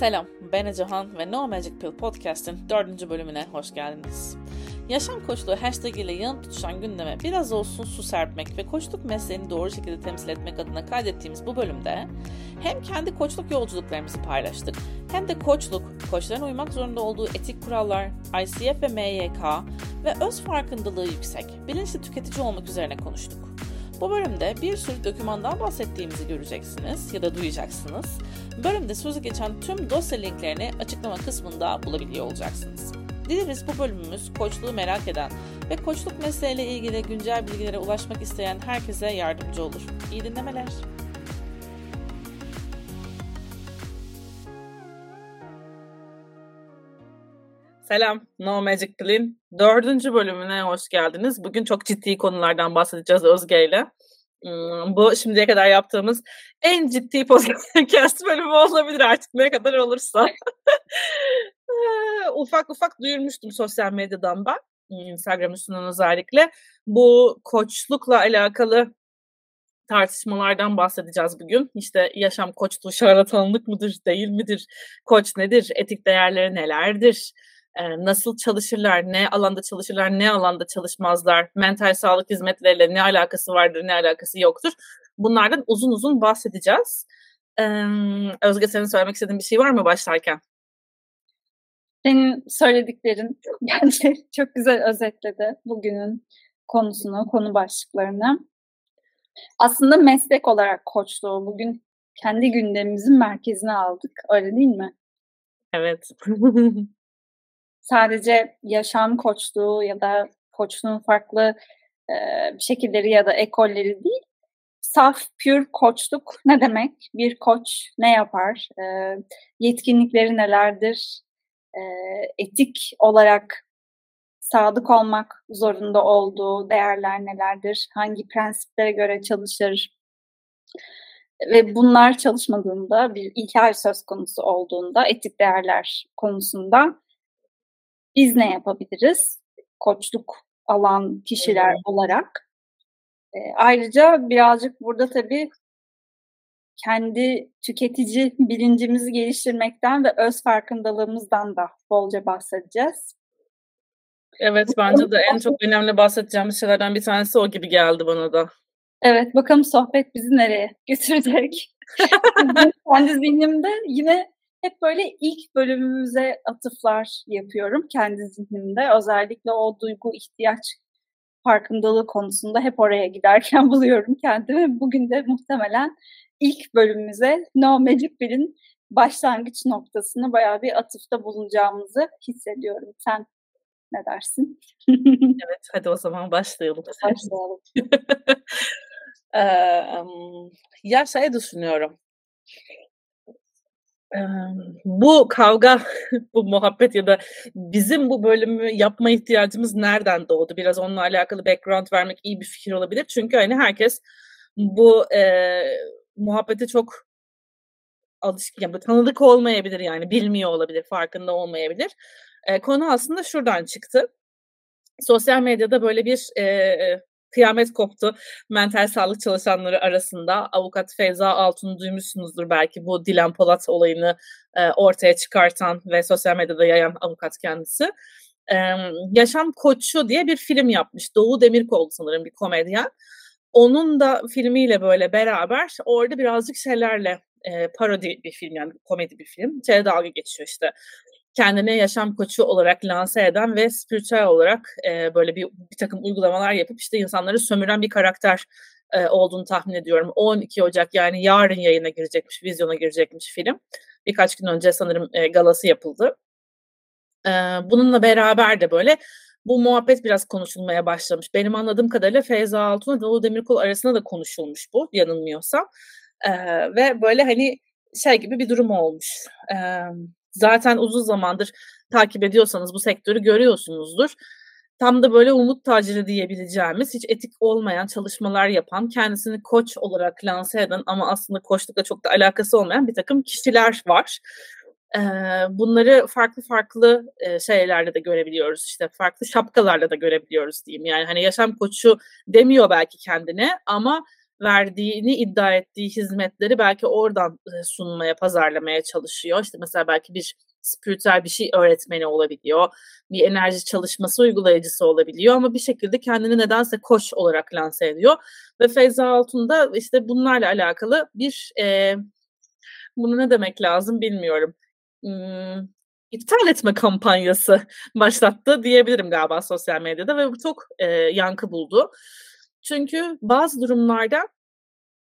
Selam, ben Ecehan ve No Magic Pill Podcast'in dördüncü bölümüne hoş geldiniz. Yaşam koçluğu hashtag ile yanıt tutuşan gündeme biraz olsun su serpmek ve koçluk mesleğini doğru şekilde temsil etmek adına kaydettiğimiz bu bölümde hem kendi koçluk yolculuklarımızı paylaştık hem de koçluk, koçların uymak zorunda olduğu etik kurallar, ICF ve MYK ve öz farkındalığı yüksek, bilinçli tüketici olmak üzerine konuştuk. Bu bölümde bir sürü dokümandan bahsettiğimizi göreceksiniz ya da duyacaksınız. Bölümde sözü geçen tüm dosya linklerini açıklama kısmında bulabiliyor olacaksınız. Dileriz bu bölümümüz koçluğu merak eden ve koçluk mesleğiyle ilgili güncel bilgilere ulaşmak isteyen herkese yardımcı olur. İyi dinlemeler. Selam, No Magic Clean. Dördüncü bölümüne hoş geldiniz. Bugün çok ciddi konulardan bahsedeceğiz Özge ile. Hmm, bu şimdiye kadar yaptığımız en ciddi podcast bölümü olabilir artık ne kadar olursa. ufak ufak duyurmuştum sosyal medyadan ben. Instagram üstünden özellikle. Bu koçlukla alakalı tartışmalardan bahsedeceğiz bugün. İşte yaşam koçluğu şarlatanlık mıdır, değil midir? Koç nedir? Etik değerleri nelerdir? Nasıl çalışırlar, ne alanda çalışırlar, ne alanda çalışmazlar, mental sağlık hizmetleriyle ne alakası vardır, ne alakası yoktur. Bunlardan uzun uzun bahsedeceğiz. Özge senin söylemek istediğin bir şey var mı başlarken? Senin söylediklerin bence çok güzel özetledi bugünün konusunu, konu başlıklarını. Aslında meslek olarak koçluğu bugün kendi gündemimizin merkezine aldık. Öyle değil mi? Evet. sadece yaşam koçluğu ya da koçluğun farklı e, şekilleri ya da ekolleri değil, saf, pür koçluk ne demek? Bir koç ne yapar? E, yetkinlikleri nelerdir? E, etik olarak sadık olmak zorunda olduğu değerler nelerdir? Hangi prensiplere göre çalışır? Ve bunlar çalışmadığında bir ihlal söz konusu olduğunda etik değerler konusunda biz ne yapabiliriz? Koçluk alan kişiler evet. olarak. E, ayrıca birazcık burada tabii kendi tüketici bilincimizi geliştirmekten ve öz farkındalığımızdan da bolca bahsedeceğiz. Evet bence de en çok önemli bahsedeceğimiz şeylerden bir tanesi o gibi geldi bana da. Evet bakalım sohbet bizi nereye götürecek. kendi zihnimde yine hep böyle ilk bölümümüze atıflar yapıyorum kendi zihnimde. Özellikle o duygu ihtiyaç farkındalığı konusunda hep oraya giderken buluyorum kendimi. Bugün de muhtemelen ilk bölümümüze No Magic Bill'in başlangıç noktasını bayağı bir atıfta bulunacağımızı hissediyorum. Sen ne dersin? evet hadi o zaman başlayalım. Başlayalım. ee, ya şey düşünüyorum bu kavga, bu muhabbet ya da bizim bu bölümü yapma ihtiyacımız nereden doğdu? Biraz onunla alakalı background vermek iyi bir fikir olabilir. Çünkü hani herkes bu e, muhabbete çok alışkın, yani tanıdık olmayabilir yani bilmiyor olabilir, farkında olmayabilir. E, konu aslında şuradan çıktı. Sosyal medyada böyle bir e, kıyamet koptu mental sağlık çalışanları arasında. Avukat Feyza Altun'u duymuşsunuzdur belki bu Dilan Polat olayını e, ortaya çıkartan ve sosyal medyada yayan avukat kendisi. E, Yaşam Koçu diye bir film yapmış. Doğu Demirkol sanırım bir komedyen. Onun da filmiyle böyle beraber orada birazcık şeylerle e, parodi bir film yani komedi bir film. Şeye dalga geçiyor işte kendine yaşam koçu olarak lanse eden ve spiritüel olarak e, böyle bir, bir takım uygulamalar yapıp işte insanları sömüren bir karakter e, olduğunu tahmin ediyorum. 12 Ocak yani yarın yayına girecekmiş, vizyona girecekmiş film. Birkaç gün önce sanırım e, galası yapıldı. E, bununla beraber de böyle bu muhabbet biraz konuşulmaya başlamış. Benim anladığım kadarıyla Feyza Altun ve Doğu Demirkol arasında da konuşulmuş bu yanılmıyorsam. E, ve böyle hani şey gibi bir durum olmuş. E, zaten uzun zamandır takip ediyorsanız bu sektörü görüyorsunuzdur. Tam da böyle umut taciri diyebileceğimiz, hiç etik olmayan çalışmalar yapan, kendisini koç olarak lanse eden ama aslında koçlukla çok da alakası olmayan bir takım kişiler var. bunları farklı farklı şeylerle de görebiliyoruz. İşte farklı şapkalarla da görebiliyoruz diyeyim. Yani hani yaşam koçu demiyor belki kendine ama verdiğini iddia ettiği hizmetleri belki oradan sunmaya, pazarlamaya çalışıyor. İşte mesela belki bir spiritüel bir şey öğretmeni olabiliyor. Bir enerji çalışması uygulayıcısı olabiliyor ama bir şekilde kendini nedense koç olarak lanse ediyor. Ve Feyza Altun da işte bunlarla alakalı bir e, bunu ne demek lazım bilmiyorum. Hmm, iptal etme kampanyası başlattı diyebilirim galiba sosyal medyada ve bu çok e, yankı buldu. Çünkü bazı durumlarda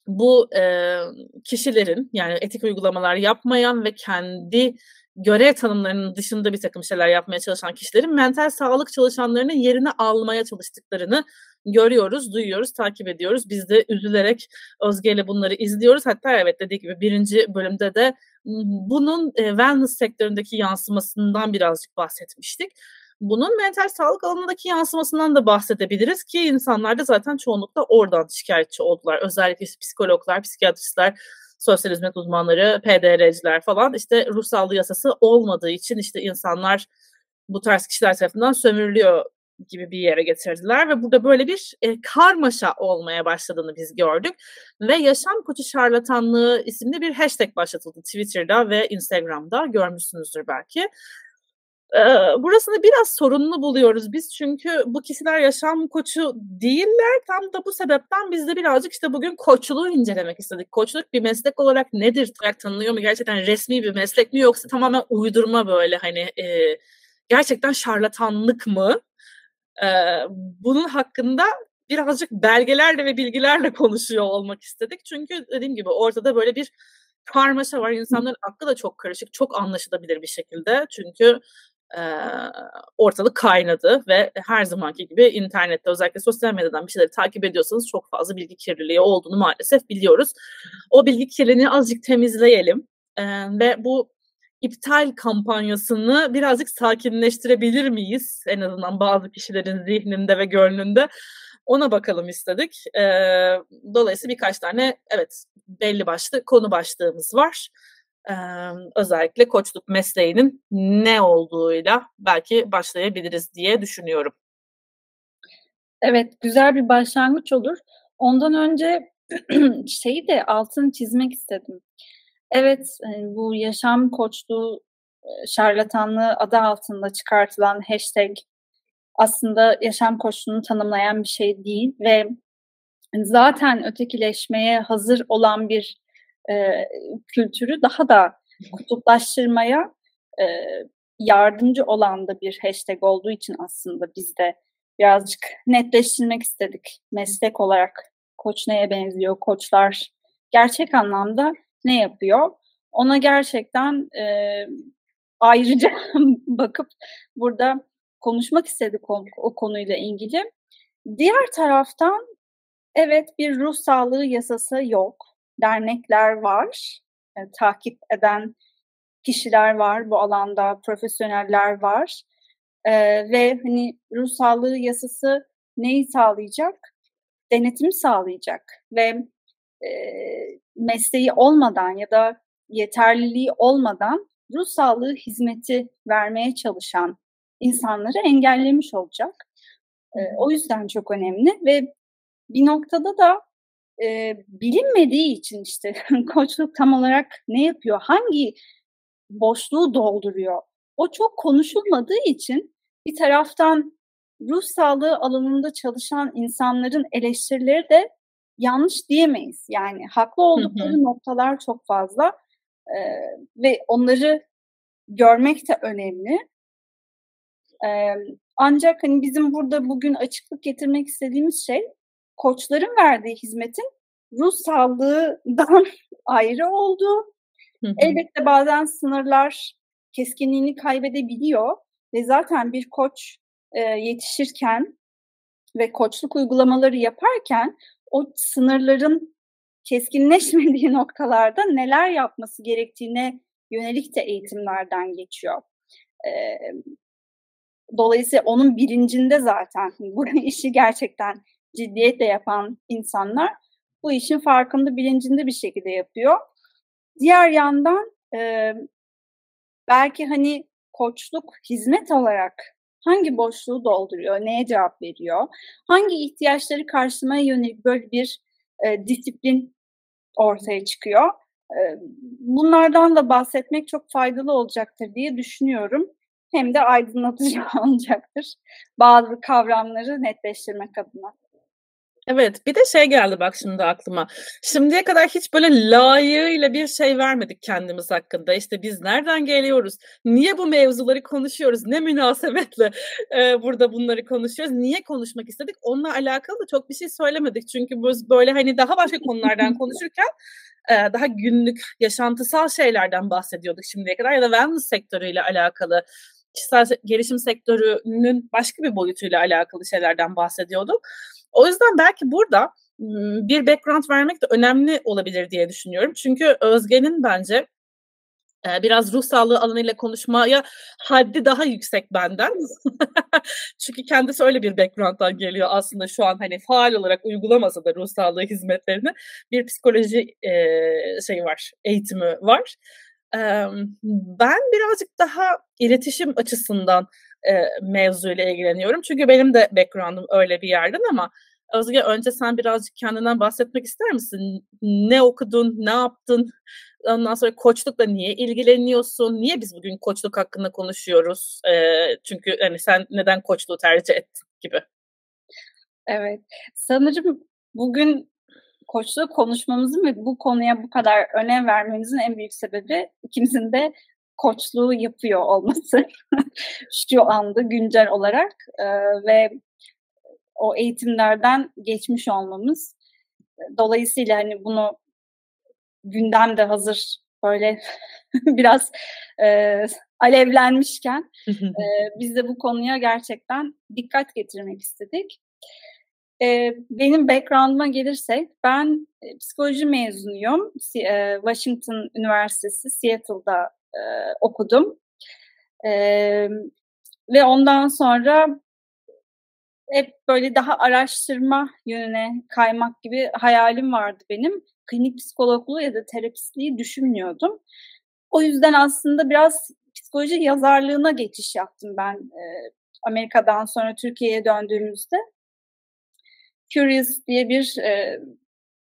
bu e, kişilerin yani etik uygulamalar yapmayan ve kendi görev tanımlarının dışında bir takım şeyler yapmaya çalışan kişilerin mental sağlık çalışanlarının yerini almaya çalıştıklarını görüyoruz, duyuyoruz, takip ediyoruz. Biz de üzülerek Özge ile bunları izliyoruz. Hatta evet dediği gibi birinci bölümde de bunun e, wellness sektöründeki yansımasından birazcık bahsetmiştik. Bunun mental sağlık alanındaki yansımasından da bahsedebiliriz ki insanlar da zaten çoğunlukla oradan şikayetçi oldular. Özellikle psikologlar, psikiyatristler, sosyal hizmet uzmanları, PDR'ciler falan işte ruh sağlığı yasası olmadığı için işte insanlar bu tarz kişiler tarafından sömürülüyor gibi bir yere getirdiler ve burada böyle bir e, karmaşa olmaya başladığını biz gördük ve yaşam koçu şarlatanlığı isimli bir hashtag başlatıldı Twitter'da ve Instagram'da görmüşsünüzdür belki. Burasını biraz sorunlu buluyoruz biz çünkü bu kişiler yaşam koçu değiller. Tam da bu sebepten biz de birazcık işte bugün koçluğu incelemek istedik. Koçluk bir meslek olarak nedir? Tanınıyor mu? Gerçekten resmi bir meslek mi yoksa tamamen uydurma böyle hani e, gerçekten şarlatanlık mı? E, bunun hakkında birazcık belgelerle ve bilgilerle konuşuyor olmak istedik. Çünkü dediğim gibi ortada böyle bir karmaşa var. İnsanların aklı da çok karışık, çok anlaşılabilir bir şekilde. Çünkü e, ortalık kaynadı ve her zamanki gibi internette özellikle sosyal medyadan bir şeyleri takip ediyorsanız çok fazla bilgi kirliliği olduğunu maalesef biliyoruz. O bilgi kirliliğini azıcık temizleyelim e, ve bu iptal kampanyasını birazcık sakinleştirebilir miyiz? En azından bazı kişilerin zihninde ve gönlünde ona bakalım istedik. E, dolayısıyla birkaç tane evet belli başlı konu başlığımız var özellikle koçluk mesleğinin ne olduğuyla belki başlayabiliriz diye düşünüyorum. Evet, güzel bir başlangıç olur. Ondan önce şeyi de altını çizmek istedim. Evet, bu yaşam koçluğu şarlatanlığı adı altında çıkartılan hashtag aslında yaşam koçluğunu tanımlayan bir şey değil ve zaten ötekileşmeye hazır olan bir e, kültürü daha da kutuplaştırmaya e, yardımcı olan da bir hashtag olduğu için aslında biz de birazcık netleştirmek istedik meslek olarak. Koç neye benziyor? Koçlar gerçek anlamda ne yapıyor? Ona gerçekten e, ayrıca bakıp burada konuşmak istedik o, o konuyla ilgili. Diğer taraftan evet bir ruh sağlığı yasası yok dernekler var, e, takip eden kişiler var bu alanda, profesyoneller var e, ve hani ruh sağlığı yasası neyi sağlayacak? Denetim sağlayacak ve e, mesleği olmadan ya da yeterliliği olmadan ruh sağlığı hizmeti vermeye çalışan insanları engellemiş olacak. E, o yüzden çok önemli ve bir noktada da e, bilinmediği için işte koçluk tam olarak ne yapıyor, hangi boşluğu dolduruyor, o çok konuşulmadığı için bir taraftan ruh sağlığı alanında çalışan insanların eleştirileri de yanlış diyemeyiz. Yani haklı oldukları hı hı. noktalar çok fazla e, ve onları görmek de önemli. E, ancak hani bizim burada bugün açıklık getirmek istediğimiz şey koçların verdiği hizmetin ruh sağlığından ayrı olduğu. Elbette bazen sınırlar keskinliğini kaybedebiliyor ve zaten bir koç e, yetişirken ve koçluk uygulamaları yaparken o sınırların keskinleşmediği noktalarda neler yapması gerektiğine yönelik de eğitimlerden geçiyor. E, dolayısıyla onun bilincinde zaten bu işi gerçekten ciddiyetle yapan insanlar bu işin farkında, bilincinde bir şekilde yapıyor. Diğer yandan e, belki hani koçluk hizmet olarak hangi boşluğu dolduruyor, neye cevap veriyor, hangi ihtiyaçları karşılamaya yönelik böyle bir e, disiplin ortaya çıkıyor. E, bunlardan da bahsetmek çok faydalı olacaktır diye düşünüyorum. Hem de aydınlatıcı olacaktır bazı kavramları netleştirmek adına. Evet, bir de şey geldi bak şimdi aklıma. Şimdiye kadar hiç böyle layığıyla bir şey vermedik kendimiz hakkında. İşte biz nereden geliyoruz? Niye bu mevzuları konuşuyoruz? Ne münasebetle e, burada bunları konuşuyoruz? Niye konuşmak istedik? Onunla alakalı da çok bir şey söylemedik. Çünkü biz böyle hani daha başka konulardan konuşurken e, daha günlük, yaşantısal şeylerden bahsediyorduk şimdiye kadar. Ya da wellness sektörüyle alakalı kişisel gelişim sektörünün başka bir boyutuyla alakalı şeylerden bahsediyorduk. O yüzden belki burada bir background vermek de önemli olabilir diye düşünüyorum. Çünkü Özge'nin bence biraz ruh sağlığı alanıyla konuşmaya haddi daha yüksek benden. Çünkü kendisi öyle bir background'dan geliyor aslında şu an hani faal olarak uygulamasa da ruh sağlığı hizmetlerini bir psikoloji e, şeyi var, eğitimi var. E, ben birazcık daha iletişim açısından e, mevzuyla ilgileniyorum. Çünkü benim de background'um öyle bir yerden ama Özge önce sen birazcık kendinden bahsetmek ister misin? Ne okudun, ne yaptın? Ondan sonra koçlukla niye ilgileniyorsun? Niye biz bugün koçluk hakkında konuşuyoruz? E, çünkü hani sen neden koçluğu tercih ettin gibi. Evet. Sanırım bugün koçluğu konuşmamızın ve bu konuya bu kadar önem vermemizin en büyük sebebi ikimizin de koçluğu yapıyor olması şu anda güncel olarak e, ve o eğitimlerden geçmiş olmamız. Dolayısıyla hani bunu gündemde hazır böyle biraz e, alevlenmişken e, biz de bu konuya gerçekten dikkat getirmek istedik. E, benim background'ıma gelirsek ben e, psikoloji mezunuyum. E, Washington Üniversitesi Seattle'da e, okudum. E, ve ondan sonra hep böyle daha araştırma yönüne kaymak gibi hayalim vardı benim. Klinik psikologluğu ya da terapistliği düşünmüyordum. O yüzden aslında biraz psikoloji yazarlığına geçiş yaptım ben e, Amerika'dan sonra Türkiye'ye döndüğümüzde. Curious diye bir e,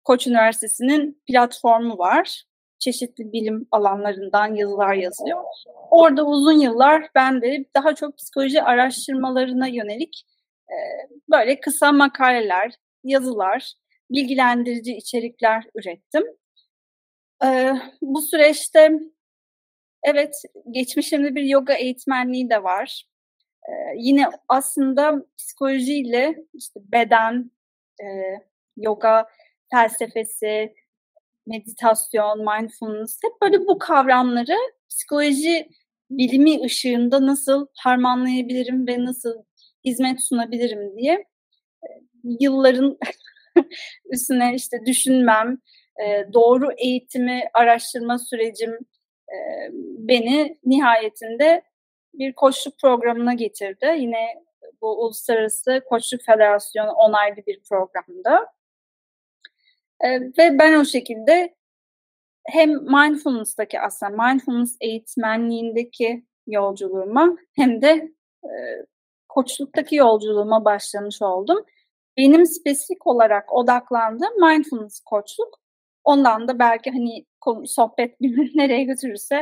Koç Üniversitesi'nin platformu var çeşitli bilim alanlarından yazılar yazıyor. Orada uzun yıllar ben de daha çok psikoloji araştırmalarına yönelik e, böyle kısa makaleler, yazılar, bilgilendirici içerikler ürettim. E, bu süreçte evet geçmişimde bir yoga eğitmenliği de var. E, yine aslında psikolojiyle işte beden, e, yoga felsefesi, meditasyon, mindfulness hep böyle bu kavramları psikoloji bilimi ışığında nasıl harmanlayabilirim ve nasıl hizmet sunabilirim diye yılların üstüne işte düşünmem, doğru eğitimi araştırma sürecim beni nihayetinde bir koçluk programına getirdi. Yine bu Uluslararası Koçluk Federasyonu onaylı bir programda. Ve ben o şekilde hem mindfulness'taki aslında mindfulness eğitmenliğindeki yolculuğuma hem de koçluktaki yolculuğuma başlamış oldum. Benim spesifik olarak odaklandığım mindfulness koçluk. Ondan da belki hani sohbet nereye götürürse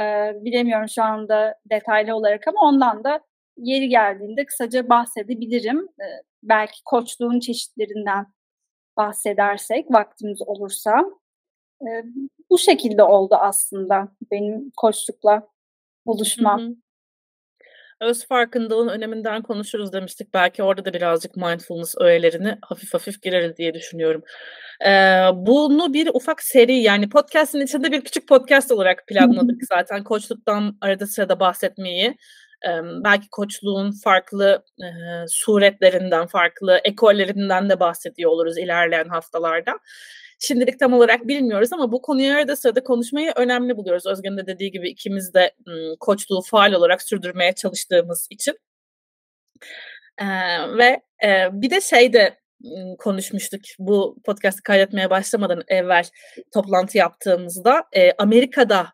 e, bilemiyorum şu anda detaylı olarak ama ondan da yeri geldiğinde kısaca bahsedebilirim. E, belki koçluğun çeşitlerinden bahsedersek vaktimiz olursa. E, bu şekilde oldu aslında benim koçlukla buluşmam. Hı hı öz farkındalığın öneminden konuşuruz demiştik. Belki orada da birazcık mindfulness öğelerine hafif hafif gireriz diye düşünüyorum. Ee, bunu bir ufak seri yani podcast'in içinde bir küçük podcast olarak planladık zaten. Koçluktan arada sırada bahsetmeyi. Belki koçluğun farklı e, suretlerinden, farklı ekollerinden de bahsediyor oluruz ilerleyen haftalarda. Şimdilik tam olarak bilmiyoruz ama bu konuyu arada sırada konuşmayı önemli buluyoruz. Özge'nin de dediği gibi ikimiz de koçluğu faal olarak sürdürmeye çalıştığımız için. Ee, ve e, bir de şey de konuşmuştuk bu podcast'ı kaydetmeye başlamadan evvel toplantı yaptığımızda e, Amerika'da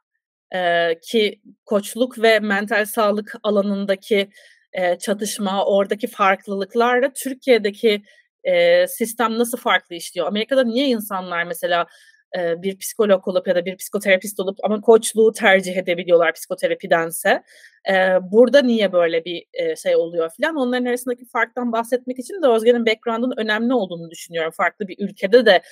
e, ki koçluk ve mental sağlık alanındaki e, çatışma, oradaki farklılıklarla Türkiye'deki e, sistem nasıl farklı işliyor? Amerika'da niye insanlar mesela e, bir psikolog olup ya da bir psikoterapist olup ama koçluğu tercih edebiliyorlar psikoterapidense. E, burada niye böyle bir e, şey oluyor falan. Onların arasındaki farktan bahsetmek için de Özge'nin background'un önemli olduğunu düşünüyorum. Farklı bir ülkede de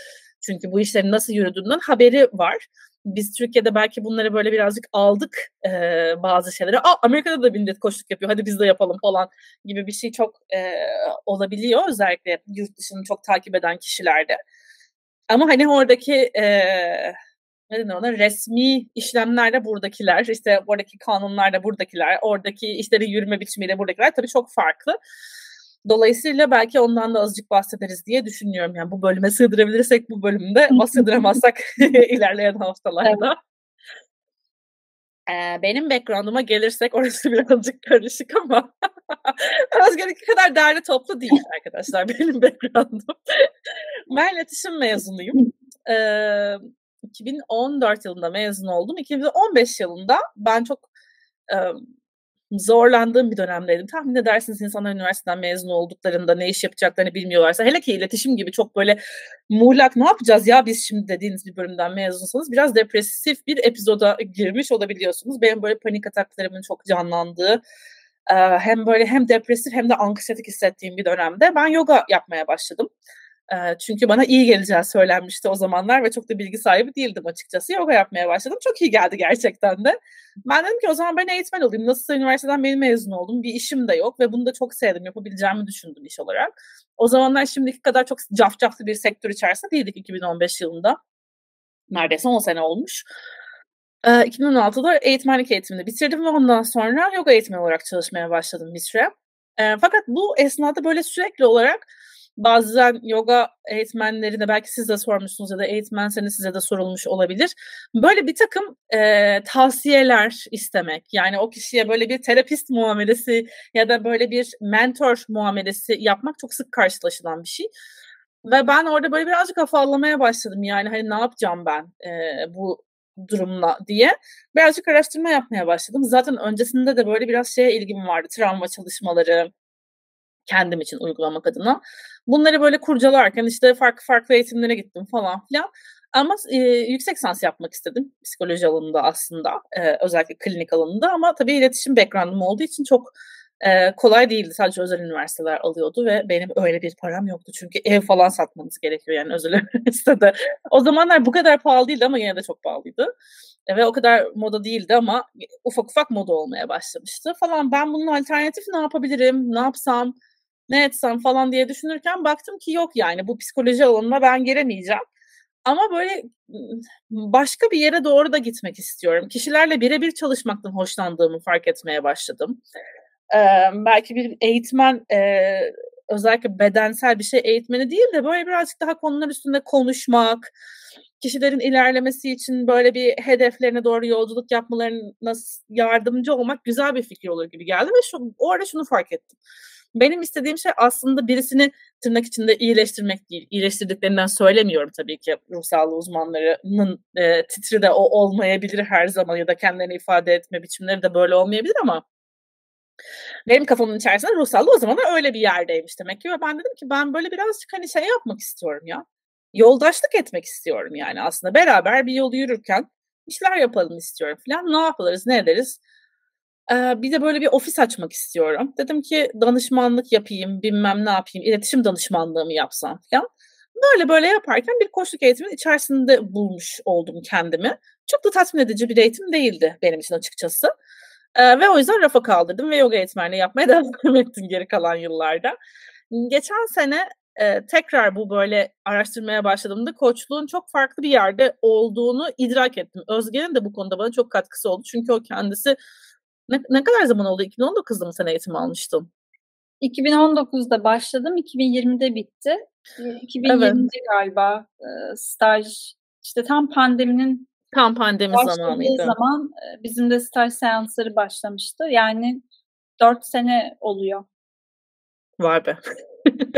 çünkü bu işlerin nasıl yürüdüğünden haberi var. Biz Türkiye'de belki bunları böyle birazcık aldık e, bazı şeylere. Aa Amerika'da da millet koçluk yapıyor hadi biz de yapalım falan gibi bir şey çok e, olabiliyor. Özellikle yurt dışını çok takip eden kişilerde. Ama hani oradaki e, ne denir ona resmi işlemlerde buradakiler, işte oradaki kanunlarda buradakiler, oradaki işleri yürüme biçimiyle buradakiler tabii çok farklı. Dolayısıyla belki ondan da azıcık bahsederiz diye düşünüyorum. Yani bu bölüme sığdırabilirsek bu bölümde ama sığdıramazsak ilerleyen haftalarda. Ee, benim background'uma gelirsek orası birazcık karışık ama Özgür'ünki kadar değerli toplu değil arkadaşlar benim background'um. ben iletişim mezunuyum. Ee, 2014 yılında mezun oldum. 2015 yılında ben çok e, zorlandığım bir dönemdeydim. Tahmin edersiniz insanlar üniversiteden mezun olduklarında ne iş yapacaklarını bilmiyorlarsa hele ki iletişim gibi çok böyle muğlak ne yapacağız ya biz şimdi dediğiniz bir bölümden mezunsanız biraz depresif bir epizoda girmiş olabiliyorsunuz. Benim böyle panik ataklarımın çok canlandığı hem böyle hem depresif hem de anksiyetik hissettiğim bir dönemde ben yoga yapmaya başladım. Çünkü bana iyi geleceği söylenmişti o zamanlar ve çok da bilgi sahibi değildim açıkçası. Yoga yapmaya başladım. Çok iyi geldi gerçekten de. Ben dedim ki o zaman ben eğitmen olayım. Nasılsa üniversiteden benim mezun oldum. Bir işim de yok ve bunu da çok sevdim. Yapabileceğimi düşündüm iş olarak. O zamanlar şimdiki kadar çok cafcaflı bir sektör içerisinde değildik 2015 yılında. Neredeyse 10 sene olmuş. 2016'da eğitmenlik eğitimini bitirdim ve ondan sonra yoga eğitmeni olarak çalışmaya başladım bir. Fakat bu esnada böyle sürekli olarak bazen yoga eğitmenlerine belki siz de sormuşsunuz ya da eğitmenseniz size de sorulmuş olabilir. Böyle bir takım e, tavsiyeler istemek yani o kişiye böyle bir terapist muamelesi ya da böyle bir mentor muamelesi yapmak çok sık karşılaşılan bir şey. Ve ben orada böyle birazcık afallamaya başladım yani hani ne yapacağım ben e, bu durumla diye birazcık araştırma yapmaya başladım. Zaten öncesinde de böyle biraz şeye ilgim vardı. Travma çalışmaları, kendim için uygulamak adına. Bunları böyle kurcalarken işte farklı farklı eğitimlere gittim falan filan. Ama e, yüksek lisans yapmak istedim psikoloji alanında aslında e, özellikle klinik alanında ama tabii iletişim background'um olduğu için çok e, kolay değildi. Sadece özel üniversiteler alıyordu ve benim öyle bir param yoktu. Çünkü ev falan satmanız gerekiyor yani özel üniversitede. O zamanlar bu kadar pahalı değildi ama yine de çok pahalıydı. E, ve o kadar moda değildi ama ufak ufak moda olmaya başlamıştı falan. Ben bunun alternatif ne yapabilirim, ne yapsam, ne etsem falan diye düşünürken baktım ki yok yani bu psikoloji alanına ben giremeyeceğim. Ama böyle başka bir yere doğru da gitmek istiyorum. Kişilerle birebir çalışmaktan hoşlandığımı fark etmeye başladım. Ee, belki bir eğitmen e, özellikle bedensel bir şey eğitmeni değil de böyle birazcık daha konular üstünde konuşmak, kişilerin ilerlemesi için böyle bir hedeflerine doğru yolculuk yapmalarına yardımcı olmak güzel bir fikir olur gibi geldi ve şu, o arada şunu fark ettim. Benim istediğim şey aslında birisini tırnak içinde iyileştirmek değil. İyileştirdiklerinden söylemiyorum tabii ki ruh sağlığı uzmanlarının e, titri de o olmayabilir her zaman ya da kendilerini ifade etme biçimleri de böyle olmayabilir ama benim kafamın içerisinde ruh sağlığı o zaman öyle bir yerdeymiş demek ki ve ben dedim ki ben böyle birazcık hani şey yapmak istiyorum ya. Yoldaşlık etmek istiyorum yani aslında beraber bir yolu yürürken işler yapalım istiyorum falan. Ne yaparız, ne ederiz? Bir de böyle bir ofis açmak istiyorum. Dedim ki danışmanlık yapayım, bilmem ne yapayım, iletişim danışmanlığı mı yapsam falan. Böyle böyle yaparken bir koçluk eğitimin içerisinde bulmuş oldum kendimi. Çok da tatmin edici bir eğitim değildi benim için açıkçası. Ee, ve o yüzden rafa kaldırdım ve yoga eğitmenliği yapmaya devam ettim geri kalan yıllarda. Geçen sene e, tekrar bu böyle araştırmaya başladığımda koçluğun çok farklı bir yerde olduğunu idrak ettim. Özge'nin de bu konuda bana çok katkısı oldu. Çünkü o kendisi ne, ne kadar zaman oldu? 2019'da mı sen eğitim almıştın? 2019'da başladım, 2020'de bitti. 2020'de evet. galiba e, staj, işte tam pandeminin tam pandemi zamanıydı. zaman e, bizim de staj seansları başlamıştı. Yani 4 sene oluyor. Var be.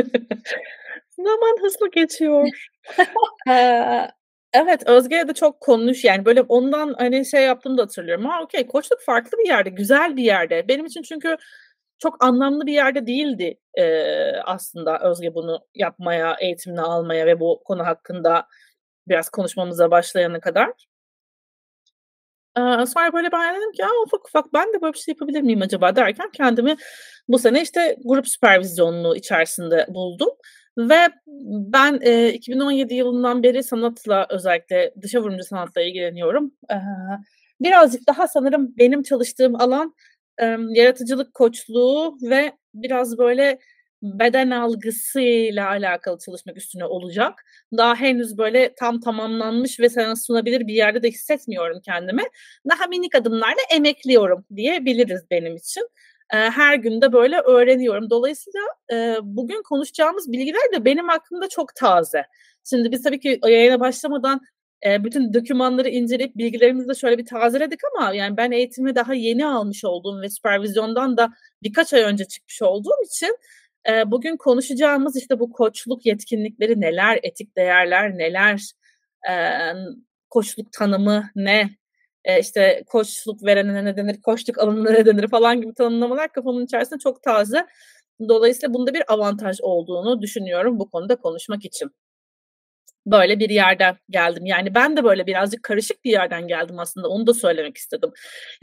Zaman hızlı geçiyor. ee, Evet, Özge'ye de çok konuş yani böyle ondan hani şey yaptığımı da hatırlıyorum. Ha okey koçluk farklı bir yerde, güzel bir yerde. Benim için çünkü çok anlamlı bir yerde değildi e, aslında Özge bunu yapmaya, eğitimini almaya ve bu konu hakkında biraz konuşmamıza başlayana kadar. Ee, sonra böyle ben dedim ki ufak ufak ben de böyle bir şey yapabilir miyim acaba derken kendimi bu sene işte grup süpervizyonluğu içerisinde buldum. Ve ben e, 2017 yılından beri sanatla özellikle dışa vurumcu sanatla ilgileniyorum. Ee, birazcık daha sanırım benim çalıştığım alan e, yaratıcılık koçluğu ve biraz böyle beden algısıyla alakalı çalışmak üstüne olacak. Daha henüz böyle tam tamamlanmış ve sana sunabilir bir yerde de hissetmiyorum kendimi. Daha minik adımlarla emekliyorum diyebiliriz benim için. Her günde böyle öğreniyorum. Dolayısıyla bugün konuşacağımız bilgiler de benim aklımda çok taze. Şimdi biz tabii ki yayına başlamadan bütün dokümanları inceleyip bilgilerimizi de şöyle bir tazeledik ama yani ben eğitimi daha yeni almış olduğum ve süpervizyondan da birkaç ay önce çıkmış olduğum için bugün konuşacağımız işte bu koçluk yetkinlikleri neler, etik değerler neler, koçluk tanımı ne, işte koçluk verene ne denir, koçluk alınana ne denir falan gibi tanımlamalar kafamın içerisinde çok taze. Dolayısıyla bunda bir avantaj olduğunu düşünüyorum bu konuda konuşmak için böyle bir yerden geldim. Yani ben de böyle birazcık karışık bir yerden geldim aslında. Onu da söylemek istedim.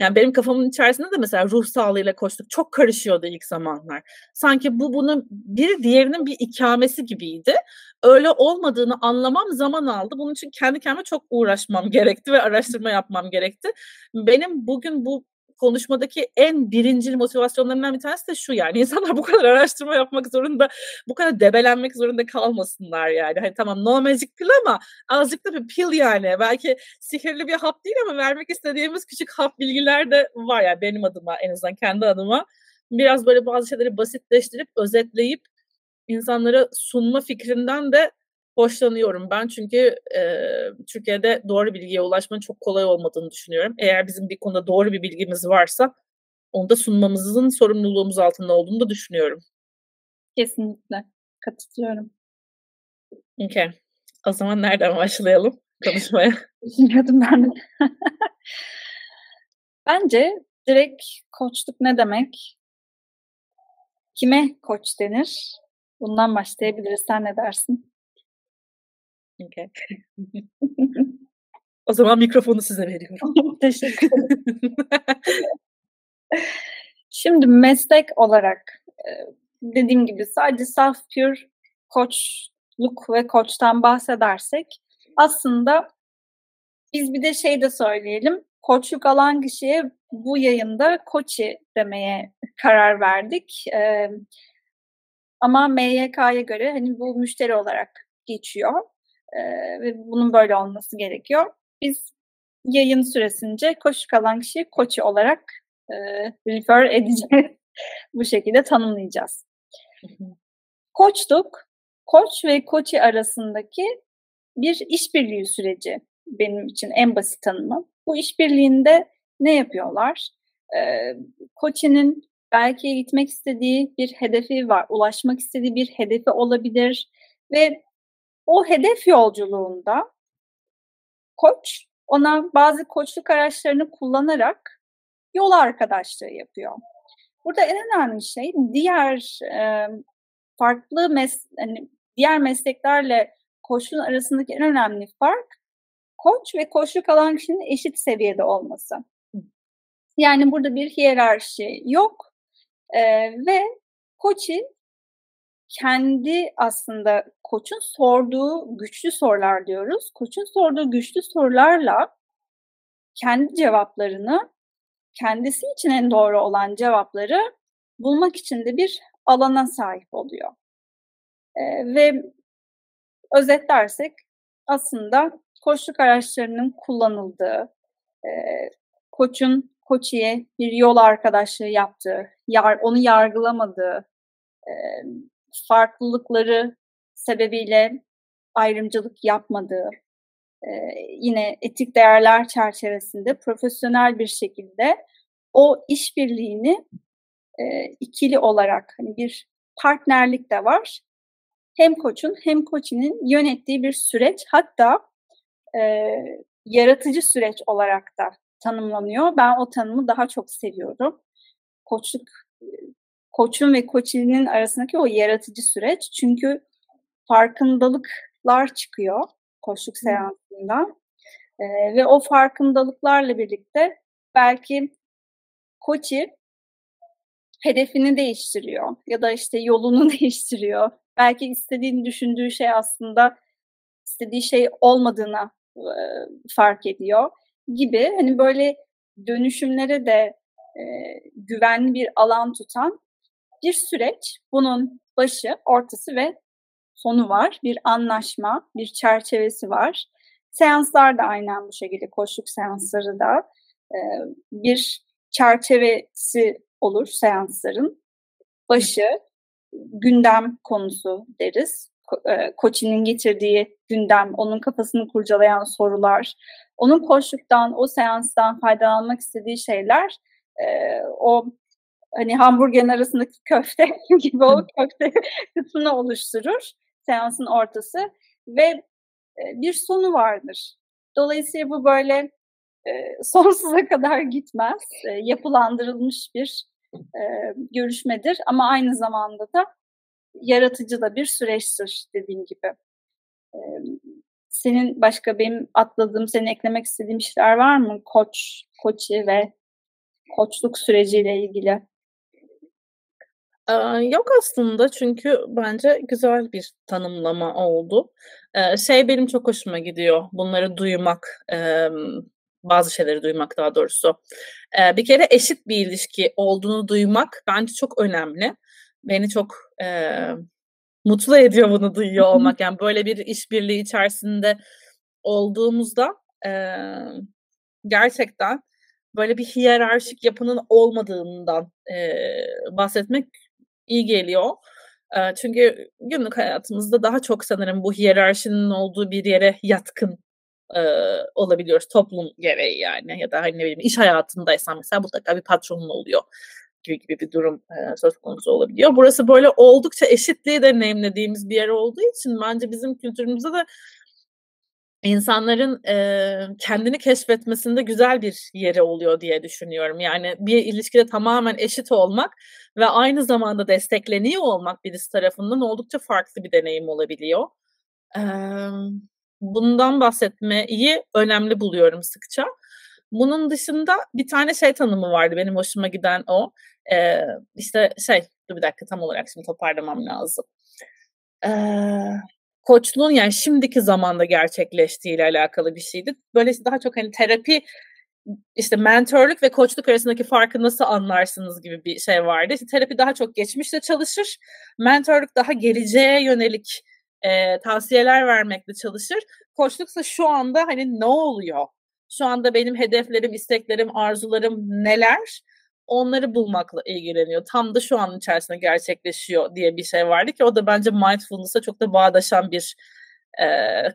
Yani benim kafamın içerisinde de mesela ruh sağlığıyla koştuk. Çok karışıyordu ilk zamanlar. Sanki bu bunun bir diğerinin bir ikamesi gibiydi. Öyle olmadığını anlamam zaman aldı. Bunun için kendi kendime çok uğraşmam gerekti ve araştırma yapmam gerekti. Benim bugün bu konuşmadaki en birincil motivasyonlarından bir tanesi de şu yani insanlar bu kadar araştırma yapmak zorunda, bu kadar debelenmek zorunda kalmasınlar yani. Hani tamam no magic pill ama azıcık da bir pill yani. Belki sihirli bir hap değil ama vermek istediğimiz küçük hap bilgiler de var yani benim adıma en azından kendi adıma. Biraz böyle bazı şeyleri basitleştirip özetleyip insanlara sunma fikrinden de hoşlanıyorum ben çünkü e, Türkiye'de doğru bilgiye ulaşmanın çok kolay olmadığını düşünüyorum. Eğer bizim bir konuda doğru bir bilgimiz varsa onu da sunmamızın sorumluluğumuz altında olduğunu da düşünüyorum. Kesinlikle katılıyorum. Okay. O zaman nereden başlayalım konuşmaya? Bilmiyordum ben. Bence direkt koçluk ne demek? Kime koç denir? Bundan başlayabiliriz. Sen ne dersin? Okay. o zaman mikrofonu size veriyorum. Teşekkür ederim. Şimdi meslek olarak dediğim gibi sadece saf pure koçluk ve koçtan bahsedersek aslında biz bir de şey de söyleyelim. Koçluk alan kişiye bu yayında koçi demeye karar verdik. Ee, ama MYK'ya göre hani bu müşteri olarak geçiyor ve bunun böyle olması gerekiyor. Biz yayın süresince koşu kalan kişi koçi olarak e, refer edeceğiz. Bu şekilde tanımlayacağız. Koçluk, koç ve koçi arasındaki bir işbirliği süreci benim için en basit tanımı. Bu işbirliğinde ne yapıyorlar? Ee, koçinin belki gitmek istediği bir hedefi var, ulaşmak istediği bir hedefi olabilir ve o hedef yolculuğunda koç ona bazı koçluk araçlarını kullanarak yol arkadaşlığı yapıyor. Burada en önemli şey diğer e, farklı mes hani diğer mesleklerle koçluğun arasındaki en önemli fark koç ve koçluk alan kişinin eşit seviyede olması. Yani burada bir hiyerarşi yok e, ve koçin kendi aslında koçun sorduğu güçlü sorular diyoruz. Koçun sorduğu güçlü sorularla kendi cevaplarını, kendisi için en doğru olan cevapları bulmak için de bir alana sahip oluyor. Ee, ve özetlersek aslında koçluk araçlarının kullanıldığı, e, koçun koçiye bir yol arkadaşlığı yaptığı, yar, onu yargılamadığı, e, farklılıkları sebebiyle ayrımcılık yapmadığı, e, yine etik değerler çerçevesinde profesyonel bir şekilde o işbirliğini e, ikili olarak hani bir partnerlik de var. Hem koçun hem koçinin yönettiği bir süreç hatta e, yaratıcı süreç olarak da tanımlanıyor. Ben o tanımı daha çok seviyorum. Koçluk koçun ve koçinin arasındaki o yaratıcı süreç. Çünkü farkındalıklar çıkıyor koçluk seansından. Ee, ve o farkındalıklarla birlikte belki koçi hedefini değiştiriyor ya da işte yolunu değiştiriyor. Belki istediğini düşündüğü şey aslında istediği şey olmadığına e, fark ediyor gibi hani böyle dönüşümlere de e, güvenli bir alan tutan bir süreç. Bunun başı, ortası ve sonu var. Bir anlaşma, bir çerçevesi var. Seanslar da aynen bu şekilde, koşluk seansları da e, bir çerçevesi olur seansların. Başı, gündem konusu deriz. Ko- e, Koçinin getirdiği gündem, onun kafasını kurcalayan sorular, onun koşluktan, o seanstan faydalanmak istediği şeyler, e, o hani hamburgerin arasındaki köfte gibi o köfte kısmını oluşturur seansın ortası ve e, bir sonu vardır. Dolayısıyla bu böyle e, sonsuza kadar gitmez. E, yapılandırılmış bir e, görüşmedir ama aynı zamanda da yaratıcı da bir süreçtir dediğim gibi. E, senin başka benim atladığım, senin eklemek istediğin şeyler var mı? Koç, koçi ve koçluk süreciyle ilgili. yok aslında çünkü bence güzel bir tanımlama oldu. şey benim çok hoşuma gidiyor. Bunları duymak, bazı şeyleri duymak daha doğrusu. bir kere eşit bir ilişki olduğunu duymak bence çok önemli. Beni çok mutlu ediyor bunu duyuyor olmak. Yani böyle bir işbirliği içerisinde olduğumuzda gerçekten böyle bir hiyerarşik yapının olmadığından bahsetmek iyi geliyor. çünkü günlük hayatımızda daha çok sanırım bu hiyerarşinin olduğu bir yere yatkın olabiliyoruz toplum gereği yani ya da hani ne bileyim iş hayatındaysan mesela mutlaka bir patronun oluyor gibi gibi bir durum e, söz konusu olabiliyor. Burası böyle oldukça eşitliği deneyimlediğimiz bir yer olduğu için bence bizim kültürümüzde de insanların e, kendini keşfetmesinde güzel bir yeri oluyor diye düşünüyorum. Yani bir ilişkide tamamen eşit olmak ve aynı zamanda destekleniyor olmak birisi tarafından oldukça farklı bir deneyim olabiliyor. E, bundan bahsetmeyi önemli buluyorum sıkça. Bunun dışında bir tane şey tanımı vardı benim hoşuma giden o. Ee, işte şey, dur bir dakika tam olarak şimdi toparlamam lazım. Ee, koçluğun yani şimdiki zamanda gerçekleştiğiyle alakalı bir şeydi. Böyle daha çok hani terapi işte mentorluk ve koçluk arasındaki farkı nasıl anlarsınız gibi bir şey vardı. İşte terapi daha çok geçmişte çalışır. Mentorluk daha geleceğe yönelik e, tavsiyeler vermekle çalışır. Koçluksa şu anda hani ne oluyor? Şu anda benim hedeflerim, isteklerim, arzularım neler? Onları bulmakla ilgileniyor. Tam da şu an içerisinde gerçekleşiyor diye bir şey vardı ki o da bence mindfulness'a çok da bağdaşan bir e,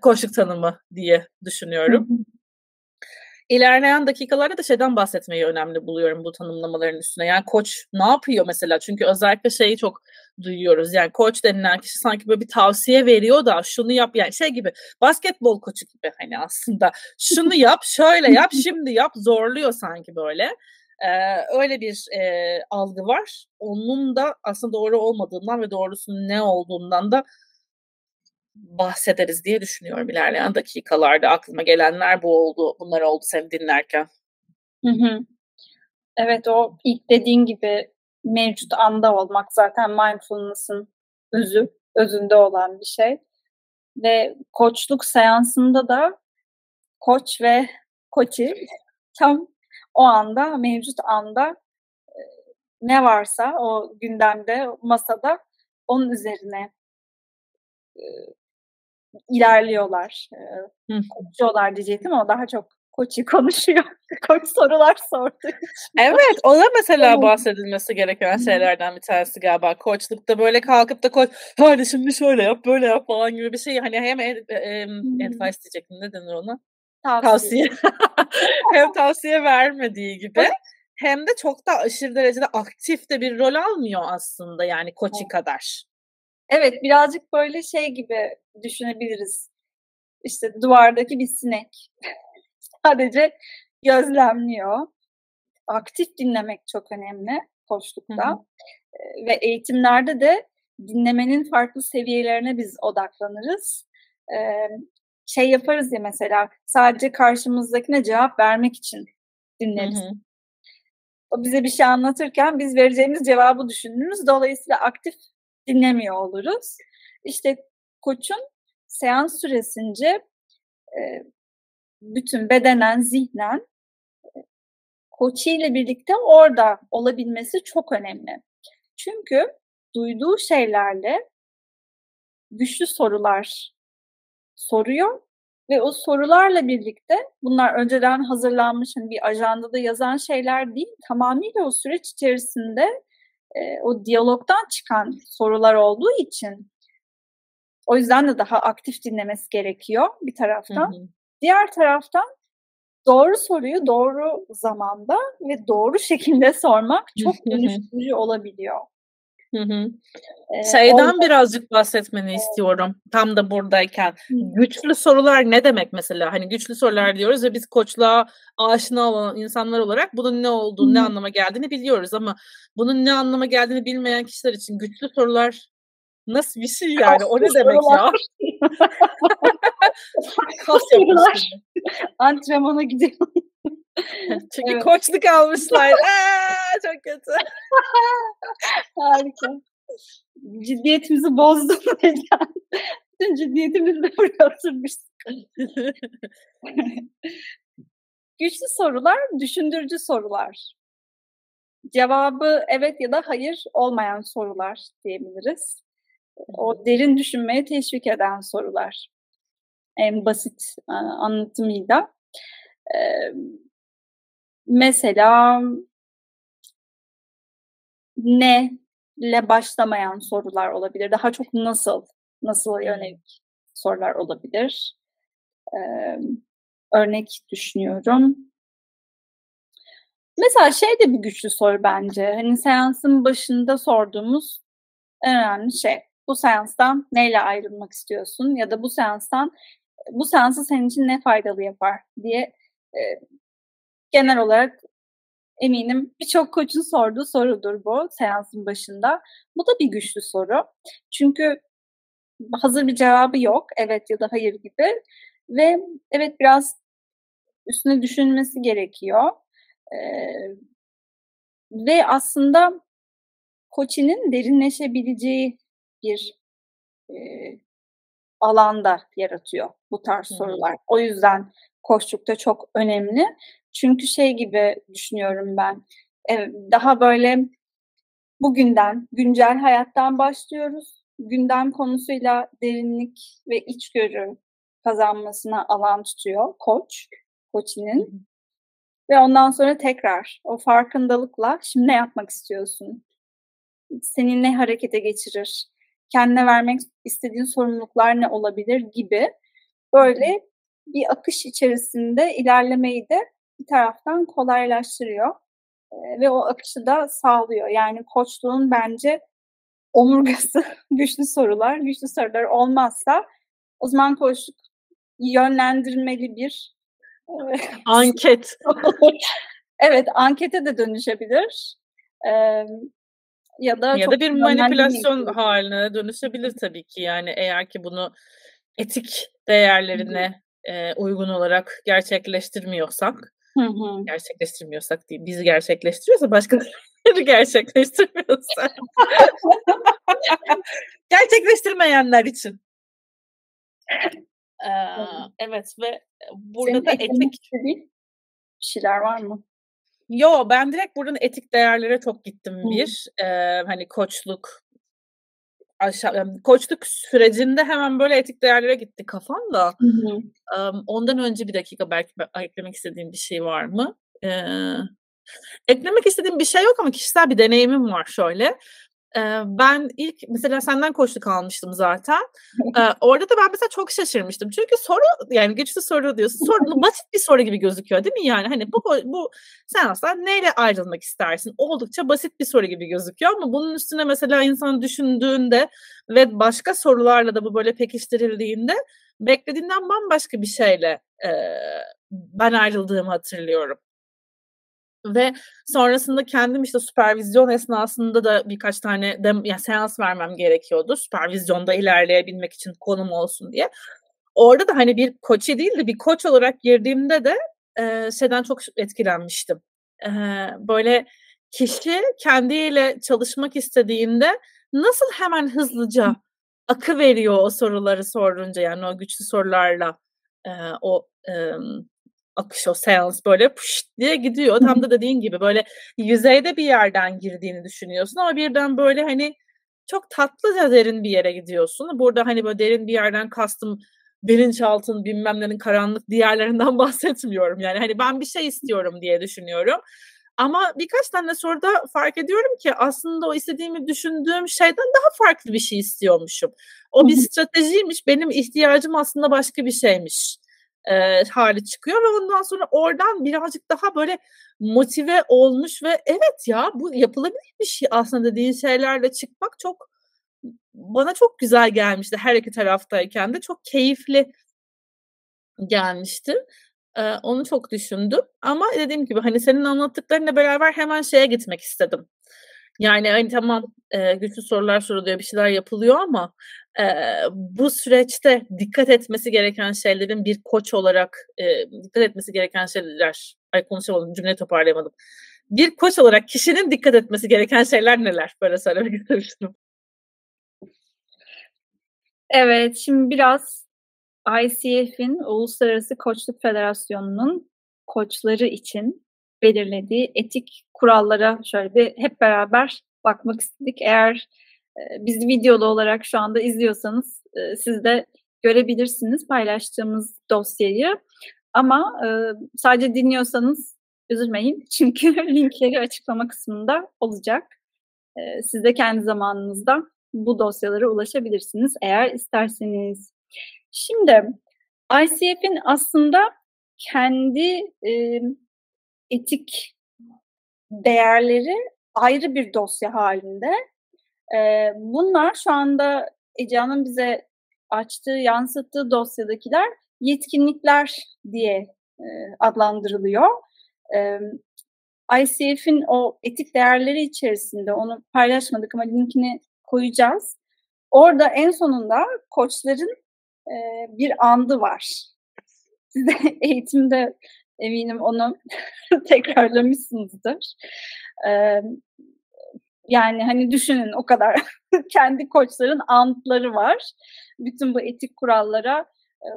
koşuk tanımı diye düşünüyorum. İlerleyen dakikalarda da şeyden bahsetmeyi önemli buluyorum bu tanımlamaların üstüne. Yani koç ne yapıyor mesela? Çünkü özellikle şeyi çok duyuyoruz. Yani koç denilen kişi sanki böyle bir tavsiye veriyor da şunu yap yani şey gibi basketbol koçu gibi hani aslında şunu yap şöyle yap şimdi yap zorluyor sanki böyle. Ee, öyle bir e, algı var. Onun da aslında doğru olmadığından ve doğrusunun ne olduğundan da bahsederiz diye düşünüyorum ilerleyen dakikalarda. Aklıma gelenler bu oldu. Bunlar oldu seni dinlerken. Hı hı. Evet o ilk dediğin gibi mevcut anda olmak zaten mindfulness'ın özü, özünde olan bir şey. Ve koçluk seansında da koç ve koçi tam o anda, mevcut anda ne varsa o gündemde, masada onun üzerine ilerliyorlar. E, konuşuyorlar diyecektim ama daha çok koçi konuşuyor. Koç sorular sordu. Evet o da mesela bahsedilmesi gereken şeylerden bir tanesi galiba. Koçlukta böyle kalkıp da koç hadi şimdi şöyle yap böyle yap falan gibi bir şey. Hani hem ed, e, advice diyecektim ne denir ona? Tavsiye. hem tavsiye vermediği gibi hem de çok da aşırı derecede aktif de bir rol almıyor aslında yani koçi evet. kadar. Evet birazcık böyle şey gibi düşünebiliriz. İşte duvardaki bir sinek. Sadece gözlemliyor. Aktif dinlemek çok önemli koçlukta. ve eğitimlerde de dinlemenin farklı seviyelerine biz odaklanırız. Şey yaparız ya mesela sadece karşımızdakine cevap vermek için dinleriz. Hı hı. O bize bir şey anlatırken biz vereceğimiz cevabı düşünürüz. Dolayısıyla aktif dinlemiyor oluruz. İşte koçun seans süresince bütün bedenen, zihnen koçiyle birlikte orada olabilmesi çok önemli. Çünkü duyduğu şeylerle güçlü sorular soruyor ve o sorularla birlikte bunlar önceden hazırlanmış hani bir ajandada yazan şeyler değil tamamıyla o süreç içerisinde e, o diyalogdan çıkan sorular olduğu için o yüzden de daha aktif dinlemesi gerekiyor bir taraftan. Hı hı. Diğer taraftan doğru soruyu doğru zamanda ve doğru şekilde sormak çok dönüştürücü olabiliyor. Hı hı. Şeyden orada... birazcık bahsetmeni istiyorum. Tam da buradayken. Hı. Güçlü sorular ne demek mesela? Hani güçlü sorular diyoruz ve biz koçluğa aşina olan insanlar olarak bunun ne olduğunu, Hı. ne anlama geldiğini biliyoruz ama bunun ne anlama geldiğini bilmeyen kişiler için güçlü sorular nasıl bir şey yani? O ne demek ya? Kas yapmışlar. Antrenmana gidiyor. Çünkü evet. koçluk almışlar. Aa, çok kötü. Harika. Ciddiyetimizi bozdun neden? Bütün ciddiyetimizi de buraya oturmuştuk. Güçlü sorular, düşündürücü sorular. Cevabı evet ya da hayır olmayan sorular diyebiliriz. O derin düşünmeye teşvik eden sorular. En basit anlatımıyla. Mesela ne ile başlamayan sorular olabilir. Daha çok nasıl, nasıl yönelik sorular olabilir. Ee, örnek düşünüyorum. Mesela şey de bir güçlü soru bence. Hani seansın başında sorduğumuz en önemli şey. Bu seanstan neyle ayrılmak istiyorsun? Ya da bu seanstan bu seansı senin için ne faydalı yapar diye e, genel olarak eminim birçok koçun sorduğu sorudur bu seansın başında. Bu da bir güçlü soru. Çünkü hazır bir cevabı yok. Evet ya da hayır gibi. Ve evet biraz üstüne düşünmesi gerekiyor. Ee, ve aslında koçinin derinleşebileceği bir e, alanda yaratıyor bu tarz hmm. sorular. O yüzden koçlukta çok önemli. Çünkü şey gibi düşünüyorum ben. Daha böyle bugünden, güncel hayattan başlıyoruz. Gündem konusuyla derinlik ve içgörü kazanmasına alan tutuyor koç, koçinin. Ve ondan sonra tekrar o farkındalıkla şimdi ne yapmak istiyorsun? Seni ne harekete geçirir? Kendine vermek istediğin sorumluluklar ne olabilir gibi böyle bir akış içerisinde ilerlemeyi de bir taraftan kolaylaştırıyor ve o akışı da sağlıyor. Yani koçluğun bence omurgası güçlü sorular. Güçlü sorular olmazsa o zaman koçluk yönlendirmeli bir anket. evet, ankete de dönüşebilir. Ee, ya da ya da bir manipülasyon haline dönüşebilir tabii ki. Yani eğer ki bunu etik değerlerine e, uygun olarak gerçekleştirmiyorsak Hı hı. Gerçekleştirmiyorsak değil. Biz gerçekleştiriyorsa başkaları gerçekleştirmiyorsa. Gerçekleştirmeyenler için. Ee, evet ve burada Senin da etik bir şeyler var mı? Yo ben direkt buradan etik değerlere çok gittim bir. Ee, hani koçluk, aşağı yani koçluk sürecinde hemen böyle etik değerlere gitti kafam da. Hı hı. Um, ondan önce bir dakika belki eklemek istediğim bir şey var mı? Ee, eklemek istediğim bir şey yok ama kişisel bir deneyimim var şöyle ben ilk mesela senden koşluk almıştım zaten. orada da ben mesela çok şaşırmıştım. Çünkü soru yani güçlü soru diyorsun. Soru basit bir soru gibi gözüküyor değil mi? Yani hani bu bu sen aslında neyle ayrılmak istersin? Oldukça basit bir soru gibi gözüküyor ama bunun üstüne mesela insan düşündüğünde ve başka sorularla da bu böyle pekiştirildiğinde beklediğinden bambaşka bir şeyle e, ben ayrıldığımı hatırlıyorum. Ve sonrasında kendim işte süpervizyon esnasında da birkaç tane de, yani seans vermem gerekiyordu. Süpervizyonda ilerleyebilmek için konum olsun diye. Orada da hani bir koçi değil de bir koç olarak girdiğimde de e, şeyden çok etkilenmiştim. E, böyle kişi kendiyle çalışmak istediğinde nasıl hemen hızlıca akı veriyor o soruları sorunca yani o güçlü sorularla e, o e, akış o seans böyle puşt diye gidiyor. Tam da dediğin gibi böyle yüzeyde bir yerden girdiğini düşünüyorsun ama birden böyle hani çok tatlıca derin bir yere gidiyorsun. Burada hani böyle derin bir yerden kastım bilinçaltın bilmem nenin karanlık diğerlerinden bahsetmiyorum. Yani hani ben bir şey istiyorum diye düşünüyorum. Ama birkaç tane soruda fark ediyorum ki aslında o istediğimi düşündüğüm şeyden daha farklı bir şey istiyormuşum. O bir stratejiymiş. Benim ihtiyacım aslında başka bir şeymiş e, hali çıkıyor ve ondan sonra oradan birazcık daha böyle motive olmuş ve evet ya bu yapılabilir bir şey aslında dediğin şeylerle çıkmak çok bana çok güzel gelmişti her iki taraftayken de çok keyifli gelmişti. Ee, onu çok düşündüm ama dediğim gibi hani senin anlattıklarınla beraber hemen şeye gitmek istedim. Yani hani tamam e, güçlü sorular soruluyor bir şeyler yapılıyor ama e, bu süreçte dikkat etmesi gereken şeylerin bir koç olarak e, dikkat etmesi gereken şeyler ay konuşamadım cümle toparlayamadım. Bir koç olarak kişinin dikkat etmesi gereken şeyler neler? Böyle söylemek istemiştim. Evet, şimdi biraz ICF'in Uluslararası Koçluk Federasyonu'nun koçları için belirlediği etik kurallara şöyle bir hep beraber bakmak istedik. Eğer e, bizi videolu olarak şu anda izliyorsanız e, siz de görebilirsiniz paylaştığımız dosyayı. Ama e, sadece dinliyorsanız üzülmeyin çünkü linkleri açıklama kısmında olacak. E, siz de kendi zamanınızda bu dosyalara ulaşabilirsiniz eğer isterseniz. Şimdi ICF'in aslında kendi etik değerleri ayrı bir dosya halinde. Bunlar şu anda Ece bize açtığı, yansıttığı dosyadakiler yetkinlikler diye adlandırılıyor. ICF'in o etik değerleri içerisinde onu paylaşmadık ama linkini koyacağız. Orada en sonunda koçların bir andı var. Siz de eğitimde eminim onu tekrarlamışsınızdır. E, yani hani düşünün o kadar kendi koçların antları var. Bütün bu etik kurallara e,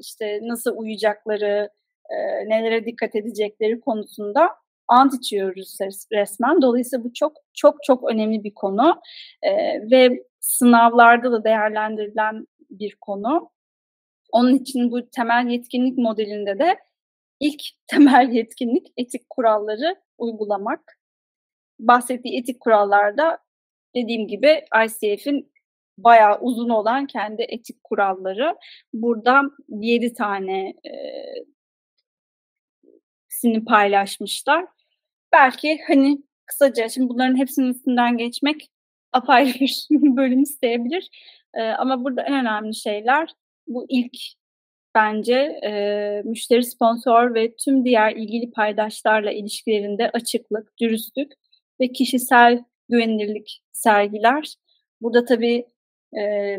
işte nasıl uyacakları, e, nelere dikkat edecekleri konusunda ant içiyoruz resmen. Dolayısıyla bu çok çok çok önemli bir konu e, ve sınavlarda da değerlendirilen bir konu. Onun için bu temel yetkinlik modelinde de ilk temel yetkinlik etik kuralları uygulamak. Bahsettiği etik kurallarda dediğim gibi ICF'in bayağı uzun olan kendi etik kuralları. Burada 7 tane e, sini paylaşmışlar belki hani kısaca şimdi bunların hepsinin üstünden geçmek apayrı bir bölüm isteyebilir. E, ama burada en önemli şeyler bu ilk bence e, müşteri sponsor ve tüm diğer ilgili paydaşlarla ilişkilerinde açıklık, dürüstlük ve kişisel güvenilirlik sergiler. Burada tabii e,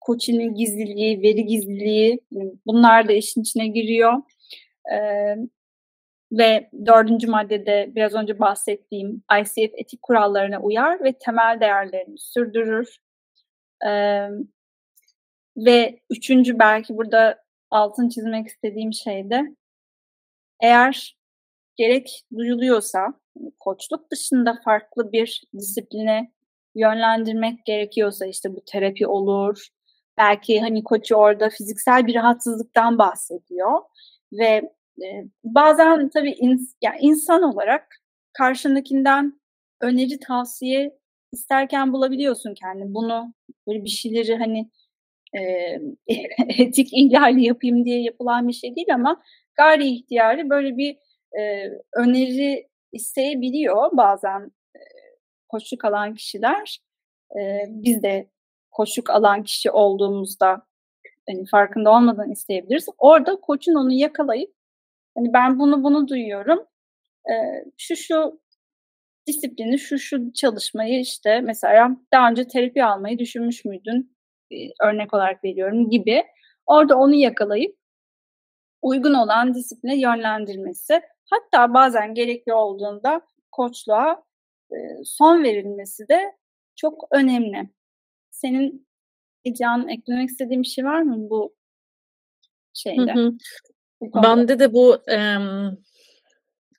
koçinin gizliliği, veri gizliliği bunlar da işin içine giriyor. E, ve dördüncü maddede biraz önce bahsettiğim ICF etik kurallarına uyar ve temel değerlerini sürdürür. Ee, ve üçüncü belki burada altın çizmek istediğim şey de eğer gerek duyuluyorsa hani koçluk dışında farklı bir disipline yönlendirmek gerekiyorsa işte bu terapi olur. Belki hani koçu orada fiziksel bir rahatsızlıktan bahsediyor ve bazen tabii ins yani insan olarak karşındakinden öneri tavsiye isterken bulabiliyorsun kendini. Bunu böyle bir şeyleri hani e, etik ihlali yapayım diye yapılan bir şey değil ama gayri ihtiyari böyle bir e, öneri isteyebiliyor bazen e, koçluk alan kişiler. E, biz de koçluk alan kişi olduğumuzda hani farkında olmadan isteyebiliriz. Orada koçun onu yakalayıp Hani ben bunu bunu duyuyorum. e, şu şu disiplini, şu şu çalışmayı işte mesela daha önce terapi almayı düşünmüş müydün? E, örnek olarak veriyorum gibi. Orada onu yakalayıp uygun olan disipline yönlendirmesi hatta bazen gerekli olduğunda koçluğa e, son verilmesi de çok önemli. Senin Can eklemek istediğin bir şey var mı bu şeyde? Hı hı. Bende de bu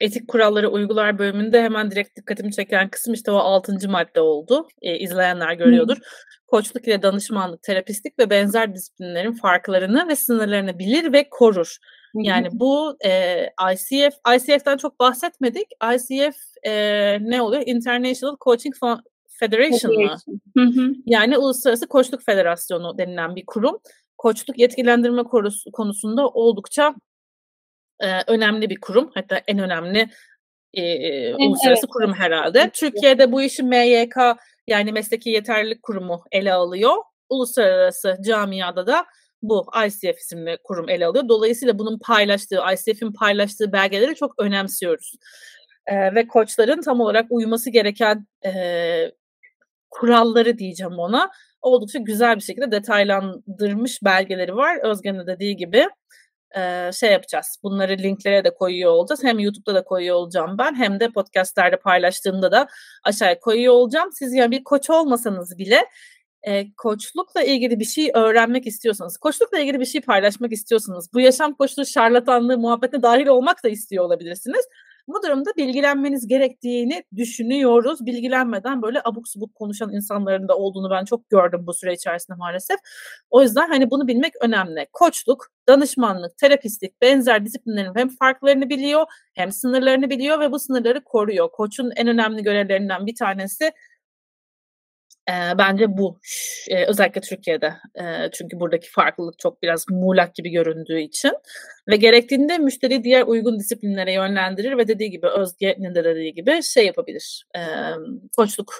etik kuralları uygular bölümünde hemen direkt dikkatimi çeken kısım işte o altıncı madde oldu. E, izleyenler görüyordur. Hı. Koçluk ile danışmanlık, terapistlik ve benzer disiplinlerin farklarını ve sınırlarını bilir ve korur. Yani bu e, ICF, ICF'den çok bahsetmedik. ICF e, ne oluyor? International Coaching Federation mı? Yani Uluslararası Koçluk Federasyonu denilen bir kurum. Koçluk yetkilendirme konusunda oldukça e, önemli bir kurum. Hatta en önemli e, en, uluslararası evet. kurum herhalde. Evet. Türkiye'de bu işi MYK yani Mesleki Yeterlilik Kurumu ele alıyor. Uluslararası camiada da bu ICF isimli kurum ele alıyor. Dolayısıyla bunun paylaştığı, ICF'in paylaştığı belgeleri çok önemsiyoruz. Ee, ve koçların tam olarak uyması gereken e, kuralları diyeceğim ona. Oldukça güzel bir şekilde detaylandırmış belgeleri var. Özgen'in dediği gibi şey yapacağız. Bunları linklere de koyuyor olacağız. Hem YouTube'da da koyuyor olacağım ben hem de podcastlerde paylaştığımda da aşağıya koyuyor olacağım. Siz yani bir koç olmasanız bile e, koçlukla ilgili bir şey öğrenmek istiyorsanız, koçlukla ilgili bir şey paylaşmak istiyorsanız, bu yaşam koçluğu şarlatanlığı muhabbetine dahil olmak da istiyor olabilirsiniz. Bu durumda bilgilenmeniz gerektiğini düşünüyoruz. Bilgilenmeden böyle abuk subuk konuşan insanların da olduğunu ben çok gördüm bu süre içerisinde maalesef. O yüzden hani bunu bilmek önemli. Koçluk, danışmanlık, terapistlik benzer disiplinlerin hem farklarını biliyor hem sınırlarını biliyor ve bu sınırları koruyor. Koçun en önemli görevlerinden bir tanesi e, bence bu e, özellikle Türkiye'de e, çünkü buradaki farklılık çok biraz muğlak gibi göründüğü için ve gerektiğinde müşteri diğer uygun disiplinlere yönlendirir ve dediği gibi Özge'nin de dediği gibi şey yapabilir e, koçluk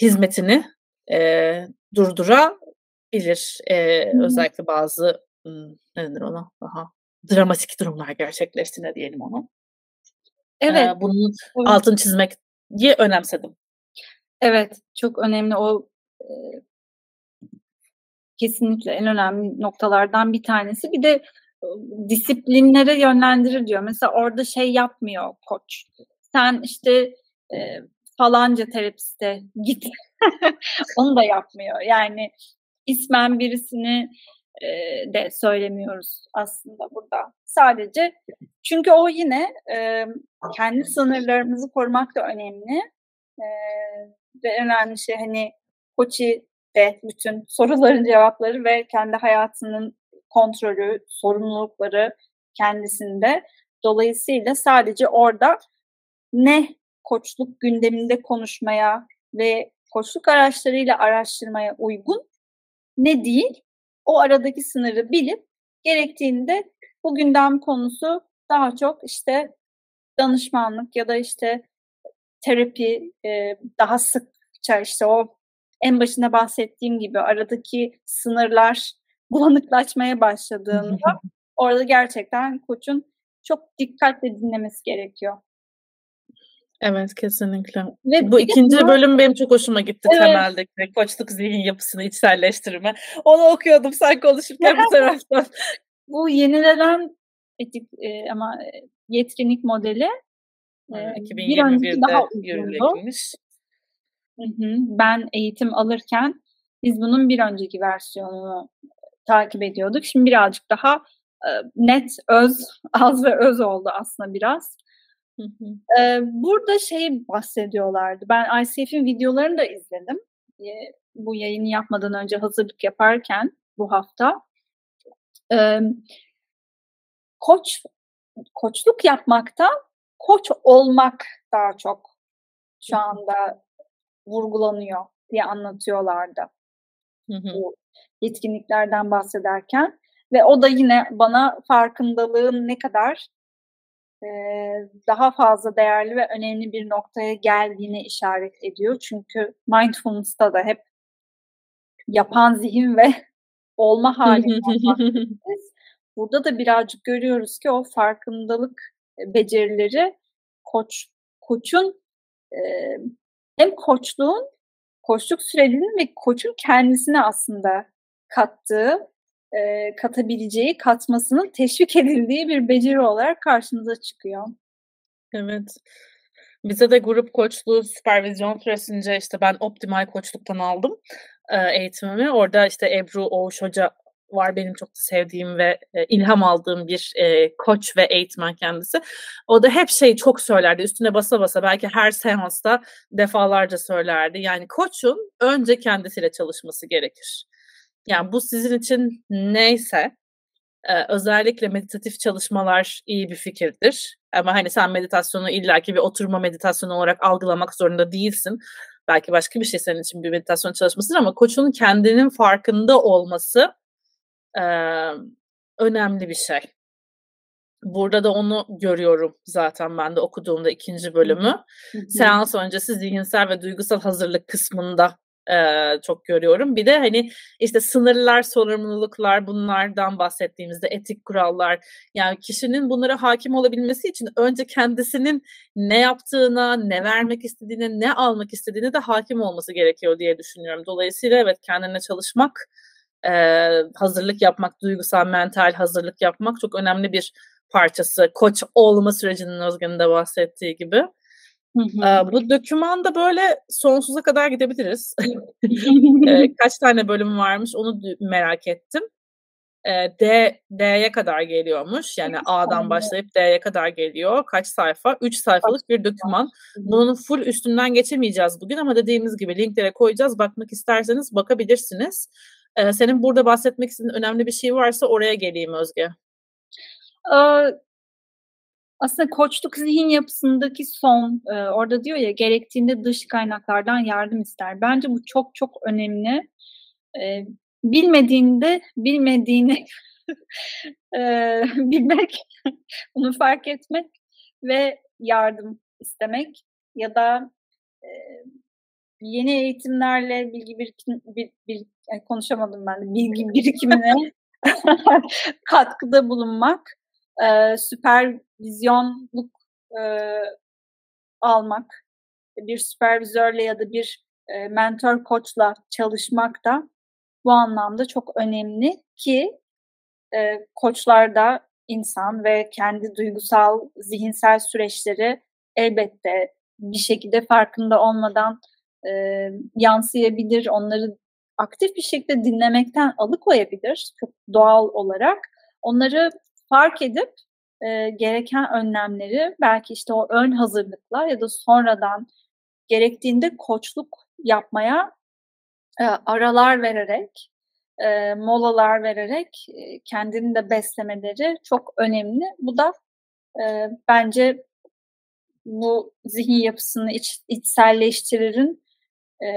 hizmetini e, durdurabilir e, özellikle bazı ne denir ona daha dramatik durumlar gerçekleştiğinde diyelim onu. Evet. E, bunun evet. altını çizmek diye önemsedim. Evet, çok önemli o e, kesinlikle en önemli noktalardan bir tanesi. Bir de disiplinlere yönlendirir diyor. Mesela orada şey yapmıyor koç. Sen işte e, falanca terapiste git. Onu da yapmıyor. Yani ismen birisini e, de söylemiyoruz aslında burada. Sadece çünkü o yine e, kendi sınırlarımızı korumak da önemli. E, ve önemli şey hani Koçi de bütün soruların cevapları ve kendi hayatının kontrolü, sorumlulukları kendisinde. Dolayısıyla sadece orada ne koçluk gündeminde konuşmaya ve koçluk araçlarıyla araştırmaya uygun ne değil o aradaki sınırı bilip gerektiğinde bu gündem konusu daha çok işte danışmanlık ya da işte terapi e, daha sıkça işte o en başında bahsettiğim gibi aradaki sınırlar bulanıklaşmaya başladığında orada gerçekten koçun çok dikkatle dinlemesi gerekiyor. Evet kesinlikle. Ve bu ikinci bu... bölüm benim çok hoşuma gitti evet. temeldeki koçluk zihin yapısını içselleştirme. Onu okuyordum sen konuşurken bu taraftan. bu yenilenen etik e, ama yetkinlik modeli e, 2021'de daha yürürlükmüş. Ben eğitim alırken biz bunun bir önceki versiyonunu takip ediyorduk. Şimdi birazcık daha net, öz, az ve öz oldu aslında biraz. Hı hı. Ee, burada şey bahsediyorlardı. Ben ICF'in videolarını da izledim. Ee, bu yayını yapmadan önce hazırlık yaparken bu hafta. Ee, koç koçluk yapmakta koç olmak daha çok şu anda vurgulanıyor diye anlatıyorlardı. Hı hı. Bu yetkinliklerden bahsederken ve o da yine bana farkındalığın ne kadar e, daha fazla değerli ve önemli bir noktaya geldiğini işaret ediyor. Çünkü mindfulness'ta da hep yapan zihin ve olma halinden Burada da birazcık görüyoruz ki o farkındalık becerileri koç koçun e, hem koçluğun koçluk sürecinin ve koçun kendisine aslında kattığı e, katabileceği, katmasının teşvik edildiği bir beceri olarak karşımıza çıkıyor. Evet. Bize de grup koçluğu süpervizyon süresince işte ben Optimal Koçluk'tan aldım e, eğitimimi. Orada işte Ebru Oğuş Hoca var benim çok sevdiğim ve e, ilham aldığım bir e, koç ve eğitmen kendisi. O da hep şey çok söylerdi üstüne basa basa belki her seansta defalarca söylerdi. Yani koçun önce kendisiyle çalışması gerekir. Yani bu sizin için neyse e, özellikle meditatif çalışmalar iyi bir fikirdir. Ama hani sen meditasyonu illaki bir oturma meditasyonu olarak algılamak zorunda değilsin. Belki başka bir şey senin için bir meditasyon çalışmasıdır ama koçun kendinin farkında olması e, önemli bir şey. Burada da onu görüyorum zaten ben de okuduğumda ikinci bölümü. Seans öncesi zihinsel ve duygusal hazırlık kısmında e, çok görüyorum. Bir de hani işte sınırlar, sorumluluklar bunlardan bahsettiğimizde etik kurallar yani kişinin bunlara hakim olabilmesi için önce kendisinin ne yaptığına, ne vermek istediğine, ne almak istediğine de hakim olması gerekiyor diye düşünüyorum. Dolayısıyla evet kendine çalışmak, e, hazırlık yapmak, duygusal, mental hazırlık yapmak çok önemli bir parçası. Koç olma sürecinin Özge'nin de bahsettiği gibi. Hı hı. Bu dokümanda böyle sonsuza kadar gidebiliriz. Kaç tane bölüm varmış onu merak ettim. D D'ye kadar geliyormuş. Yani A'dan başlayıp D'ye kadar geliyor. Kaç sayfa? 3 sayfalık bir doküman. Bunun full üstünden geçemeyeceğiz bugün ama dediğimiz gibi linklere koyacağız. Bakmak isterseniz bakabilirsiniz. Senin burada bahsetmek istediğin önemli bir şey varsa oraya geleyim Özge. Aslında koçluk zihin yapısındaki son orada diyor ya gerektiğinde dış kaynaklardan yardım ister. Bence bu çok çok önemli. Bilmediğinde bilmediğini bilmek, bunu fark etmek ve yardım istemek ya da yeni eğitimlerle bilgi birikim bir, bir yani konuşamadım ben de bilgi birikimine katkıda bulunmak e, süpervizyonluk e, almak, bir süpervizörle ya da bir e, mentor koçla çalışmak da bu anlamda çok önemli ki e, koçlar da insan ve kendi duygusal, zihinsel süreçleri elbette bir şekilde farkında olmadan e, yansıyabilir. Onları aktif bir şekilde dinlemekten alıkoyabilir çok doğal olarak. Onları fark edip e, gereken önlemleri belki işte o ön hazırlıkla ya da sonradan gerektiğinde koçluk yapmaya e, aralar vererek, e, molalar vererek e, kendini de beslemeleri çok önemli. Bu da e, bence bu zihin yapısını iç, içselleştiririn e,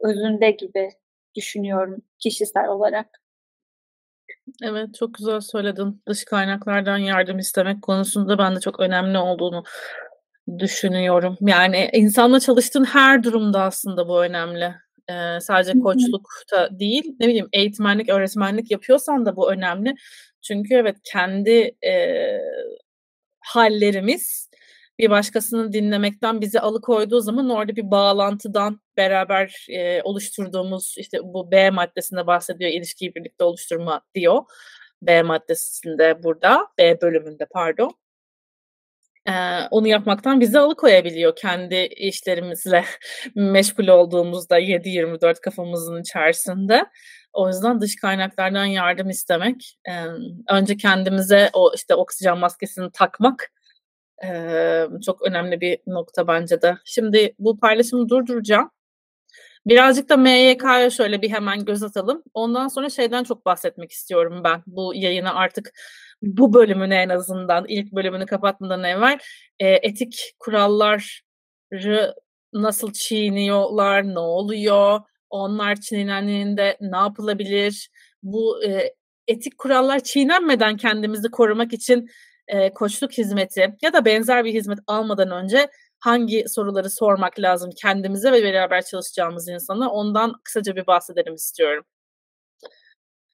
özünde gibi düşünüyorum kişisel olarak. Evet çok güzel söyledin. Dış kaynaklardan yardım istemek konusunda ben de çok önemli olduğunu düşünüyorum. Yani insanla çalıştığın her durumda aslında bu önemli. Ee, sadece koçlukta değil, ne bileyim eğitmenlik, öğretmenlik yapıyorsan da bu önemli. Çünkü evet kendi e, hallerimiz bir başkasını dinlemekten bizi alıkoyduğu zaman orada bir bağlantıdan beraber e, oluşturduğumuz işte bu B maddesinde bahsediyor ilişkiyi birlikte oluşturma diyor. B maddesinde burada, B bölümünde pardon. Ee, onu yapmaktan bizi alıkoyabiliyor kendi işlerimizle meşgul olduğumuzda 7-24 kafamızın içerisinde. O yüzden dış kaynaklardan yardım istemek, e, önce kendimize o işte oksijen maskesini takmak çok önemli bir nokta bence de. Şimdi bu paylaşımı durduracağım. Birazcık da MYK'ya şöyle bir hemen göz atalım. Ondan sonra şeyden çok bahsetmek istiyorum ben. Bu yayını artık bu bölümünü en azından ilk bölümünü kapatmadan evvel e, etik kuralları nasıl çiğniyorlar, ne oluyor, onlar çiğnendiğinde ne yapılabilir, bu e, etik kurallar çiğnenmeden kendimizi korumak için e, koçluk hizmeti ya da benzer bir hizmet almadan önce hangi soruları sormak lazım kendimize ve beraber çalışacağımız insana ondan kısaca bir bahsedelim istiyorum.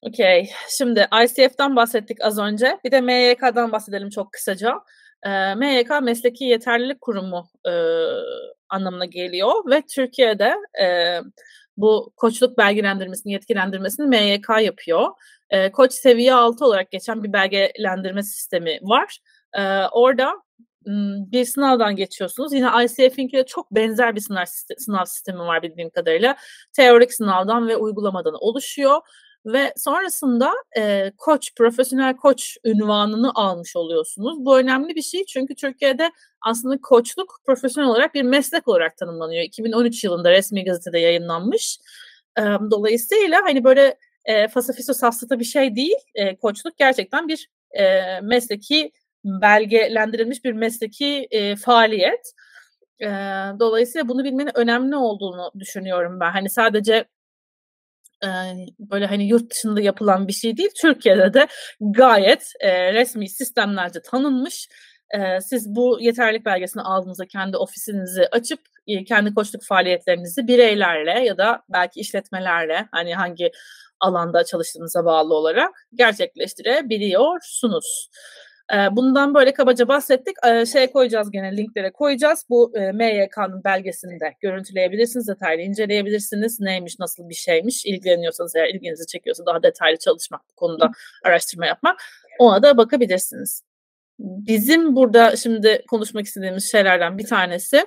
Okey. Şimdi ICF'den bahsettik az önce. Bir de MYK'dan bahsedelim çok kısaca. E, MYK Mesleki Yeterlilik Kurumu e, anlamına geliyor ve Türkiye'de e, bu koçluk belgelendirmesini, yetkilendirmesini MYK yapıyor. E, koç seviye 6 olarak geçen bir belgelendirme sistemi var. E, orada bir sınavdan geçiyorsunuz. Yine ICF'inkiyle çok benzer bir sınav, sınav sistemi var bildiğim kadarıyla. Teorik sınavdan ve uygulamadan oluşuyor. Ve sonrasında e, koç, profesyonel koç ünvanını almış oluyorsunuz. Bu önemli bir şey çünkü Türkiye'de aslında koçluk profesyonel olarak bir meslek olarak tanımlanıyor. 2013 yılında resmi gazetede yayınlanmış. E, dolayısıyla hani böyle e, fasafiso safsata bir şey değil. E, koçluk gerçekten bir e, mesleki belgelendirilmiş bir mesleki e, faaliyet. E, dolayısıyla bunu bilmenin önemli olduğunu düşünüyorum ben. Hani sadece e, böyle hani yurt dışında yapılan bir şey değil. Türkiye'de de gayet e, resmi sistemlerce tanınmış. E, siz bu yeterlik belgesini aldığınızda kendi ofisinizi açıp kendi koçluk faaliyetlerinizi bireylerle ya da belki işletmelerle hani hangi alanda çalıştığınıza bağlı olarak gerçekleştirebiliyorsunuz. Bundan böyle kabaca bahsettik. Şeye koyacağız gene linklere koyacağız. Bu MYK'nın belgesini de görüntüleyebilirsiniz, detaylı inceleyebilirsiniz. Neymiş, nasıl bir şeymiş. İlgileniyorsanız eğer ilginizi çekiyorsa daha detaylı çalışmak bu konuda araştırma yapmak. Ona da bakabilirsiniz. Bizim burada şimdi konuşmak istediğimiz şeylerden bir tanesi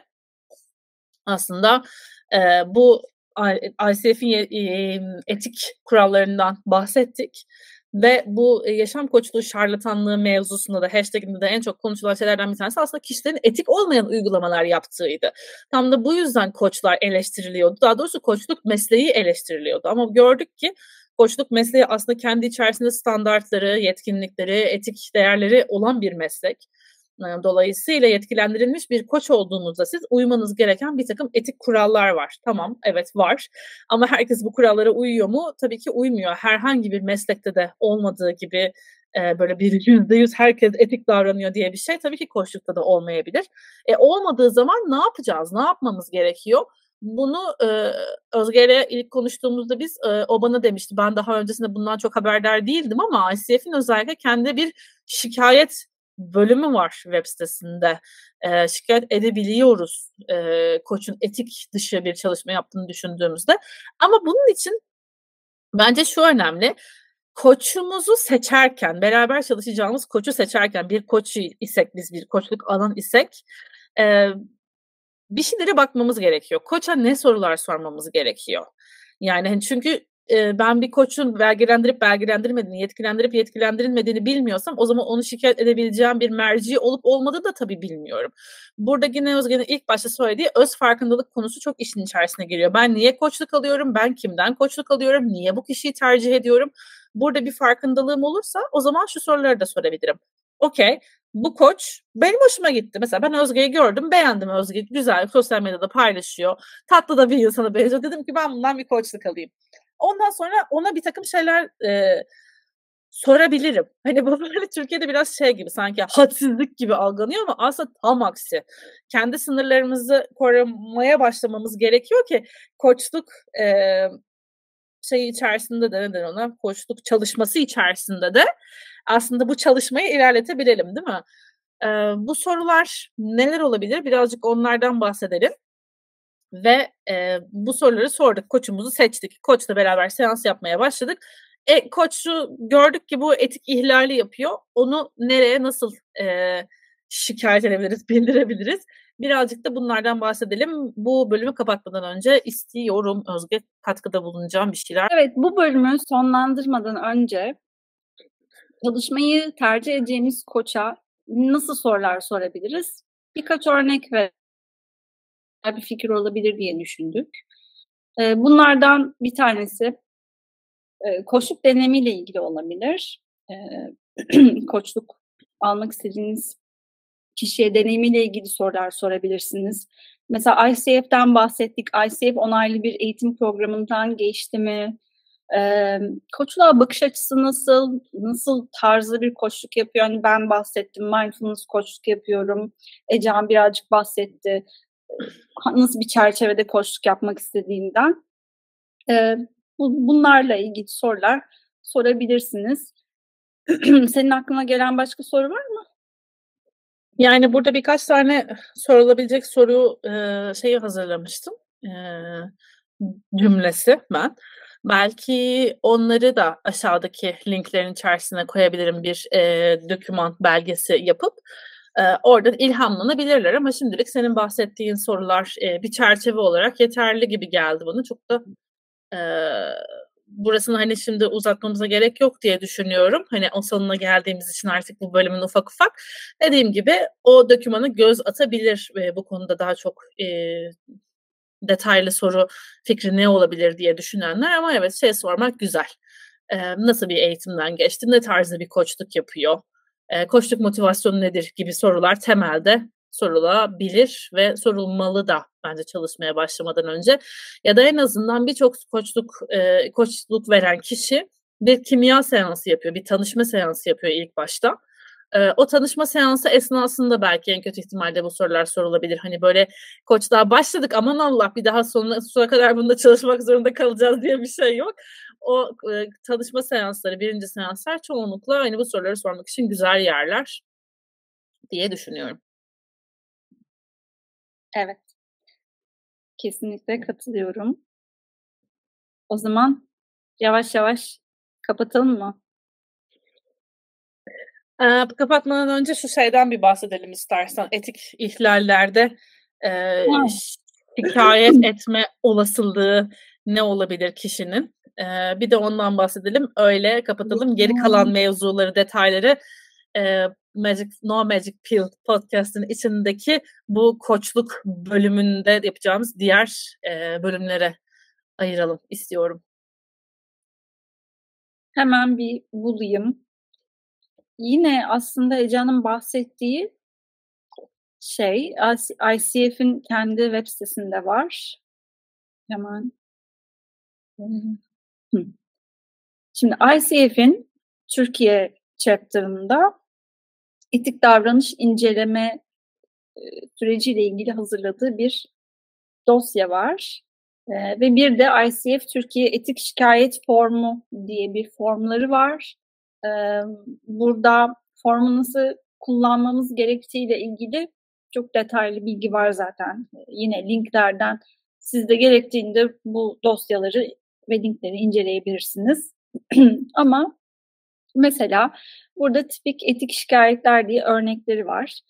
aslında bu ICF'in etik kurallarından bahsettik. Ve bu e, yaşam koçluğu şarlatanlığı mevzusunda da hashtaginde de en çok konuşulan şeylerden bir tanesi aslında kişilerin etik olmayan uygulamalar yaptığıydı. Tam da bu yüzden koçlar eleştiriliyordu. Daha doğrusu koçluk mesleği eleştiriliyordu. Ama gördük ki koçluk mesleği aslında kendi içerisinde standartları, yetkinlikleri, etik değerleri olan bir meslek. Dolayısıyla yetkilendirilmiş bir koç olduğunuzda siz uymanız gereken bir takım etik kurallar var. Tamam, evet var. Ama herkes bu kurallara uyuyor mu? Tabii ki uymuyor. Herhangi bir meslekte de olmadığı gibi e, böyle bir yüzde yüz herkes etik davranıyor diye bir şey tabii ki koçlukta da olmayabilir. E, olmadığı zaman ne yapacağız? Ne yapmamız gerekiyor? Bunu e, Özge ile ilk konuştuğumuzda biz e, o bana demişti. Ben daha öncesinde bundan çok haberdar değildim ama ICF'in özellikle kendi bir şikayet bölümü var web sitesinde. E, şikayet edebiliyoruz e, koçun etik dışı bir çalışma yaptığını düşündüğümüzde. Ama bunun için bence şu önemli. Koçumuzu seçerken, beraber çalışacağımız koçu seçerken, bir koç isek biz, bir koçluk alan isek e, bir şeylere bakmamız gerekiyor. Koça ne sorular sormamız gerekiyor? Yani hani ben bir koçun belgelendirip belgelendirmediğini, yetkilendirip yetkilendirilmediğini bilmiyorsam o zaman onu şikayet edebileceğim bir merci olup olmadığı da tabii bilmiyorum. Burada yine Özge'nin ilk başta söylediği öz farkındalık konusu çok işin içerisine giriyor. Ben niye koçluk alıyorum? Ben kimden koçluk alıyorum? Niye bu kişiyi tercih ediyorum? Burada bir farkındalığım olursa o zaman şu soruları da sorabilirim. Okey, bu koç benim hoşuma gitti. Mesela ben Özge'yi gördüm, beğendim Özge. Güzel, sosyal medyada paylaşıyor. Tatlı da bir insana benziyor. Dedim ki ben bundan bir koçluk alayım. Ondan sonra ona bir takım şeyler e, sorabilirim. Hani bu böyle Türkiye'de biraz şey gibi sanki hadsizlik gibi algılanıyor ama aslında tam aksi. Kendi sınırlarımızı korumaya başlamamız gerekiyor ki koçluk e, şey içerisinde de neden ona koçluk çalışması içerisinde de aslında bu çalışmayı ilerletebilelim değil mi? E, bu sorular neler olabilir? Birazcık onlardan bahsedelim. Ve e, bu soruları sorduk. Koçumuzu seçtik. Koçla beraber seans yapmaya başladık. E, koçu gördük ki bu etik ihlali yapıyor. Onu nereye nasıl e, şikayet edebiliriz, bildirebiliriz? Birazcık da bunlardan bahsedelim. Bu bölümü kapatmadan önce istiyorum Özge katkıda bulunacağım bir şeyler. Evet bu bölümü sonlandırmadan önce çalışmayı tercih edeceğiniz koça nasıl sorular sorabiliriz? Birkaç örnek ver bir fikir olabilir diye düşündük. Bunlardan bir tanesi koçluk deneyimiyle ilgili olabilir. Koçluk almak istediğiniz kişiye deneyimiyle ilgili sorular sorabilirsiniz. Mesela ICF'den bahsettik. ICF onaylı bir eğitim programından geçti mi? Ee, koçluğa bakış açısı nasıl? Nasıl tarzı bir koçluk yapıyor? Hani ben bahsettim, mindfulness koçluk yapıyorum. Ecehan birazcık bahsetti nasıl bir çerçevede koçluk yapmak istediğinden e, bu, bunlarla ilgili sorular sorabilirsiniz. Senin aklına gelen başka soru var mı? Yani burada birkaç tane sorulabilecek soru e, şeyi hazırlamıştım. E, cümlesi ben. Belki onları da aşağıdaki linklerin içerisine koyabilirim bir e, doküman belgesi yapıp e, oradan ilhamlanabilirler ama şimdilik senin bahsettiğin sorular e, bir çerçeve olarak yeterli gibi geldi bana. Çok da e, burasını hani şimdi uzatmamıza gerek yok diye düşünüyorum. Hani o sonuna geldiğimiz için artık bu bölümün ufak ufak. Dediğim gibi o dokümanı göz atabilir e, bu konuda daha çok e, detaylı soru fikri ne olabilir diye düşünenler ama evet şey sormak güzel. E, nasıl bir eğitimden geçti? Ne tarzda bir koçluk yapıyor? E, koçluk motivasyonu nedir gibi sorular temelde sorulabilir ve sorulmalı da bence çalışmaya başlamadan önce. Ya da en azından birçok koçluk e, koçluk veren kişi bir kimya seansı yapıyor, bir tanışma seansı yapıyor ilk başta. E, o tanışma seansı esnasında belki en kötü ihtimalle bu sorular sorulabilir. Hani böyle koç daha başladık aman Allah bir daha sonuna, sonuna kadar bunda çalışmak zorunda kalacağız diye bir şey yok. O e, tanışma seansları, birinci seanslar çoğunlukla hani bu soruları sormak için güzel yerler diye düşünüyorum. Evet. Kesinlikle katılıyorum. O zaman yavaş yavaş kapatalım mı? Ee, kapatmadan önce şu şeyden bir bahsedelim istersen. Etik ihlallerde e, şikayet etme olasılığı ne olabilir kişinin? Ee, bir de ondan bahsedelim. Öyle kapatalım. Geri kalan mevzuları, detayları e, Magic No Magic Pill podcast'ın içindeki bu koçluk bölümünde yapacağımız diğer e, bölümlere ayıralım istiyorum. Hemen bir bulayım. Yine aslında Ece'nin bahsettiği şey ICF'in kendi web sitesinde var. Hemen. Şimdi ICF'in Türkiye chapter'ında etik davranış inceleme e, süreciyle ilgili hazırladığı bir dosya var. E, ve bir de ICF Türkiye Etik Şikayet Formu diye bir formları var. E, burada formu nasıl kullanmamız gerektiğiyle ilgili çok detaylı bilgi var zaten. Yine linklerden siz de gerektiğinde bu dosyaları ve linkleri inceleyebilirsiniz. Ama mesela burada tipik etik şikayetler diye örnekleri var.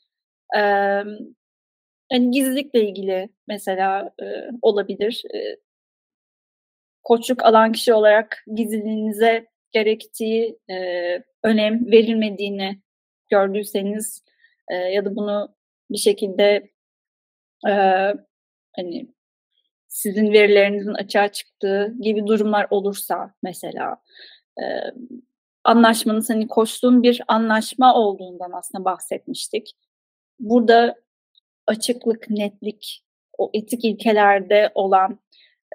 Ee, yani gizlilikle ilgili mesela e, olabilir. E, koçluk alan kişi olarak gizliliğinize gerektiği e, önem verilmediğini gördüyseniz e, ya da bunu bir şekilde e, hani sizin verilerinizin açığa çıktığı gibi durumlar olursa mesela e, anlaşmanız hani koştuğun bir anlaşma olduğundan aslında bahsetmiştik. Burada açıklık, netlik, o etik ilkelerde olan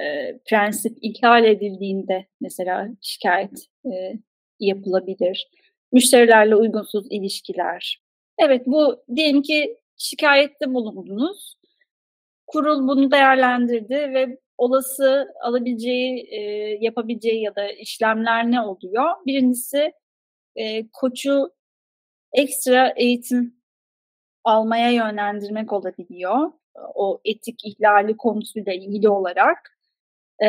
e, prensip ihlal edildiğinde mesela şikayet e, yapılabilir. Müşterilerle uygunsuz ilişkiler. Evet bu diyelim ki şikayette bulundunuz. Kurul bunu değerlendirdi ve olası alabileceği, e, yapabileceği ya da işlemler ne oluyor? Birincisi e, koçu ekstra eğitim almaya yönlendirmek olabiliyor. O etik ihlali konusuyla ilgili olarak. E,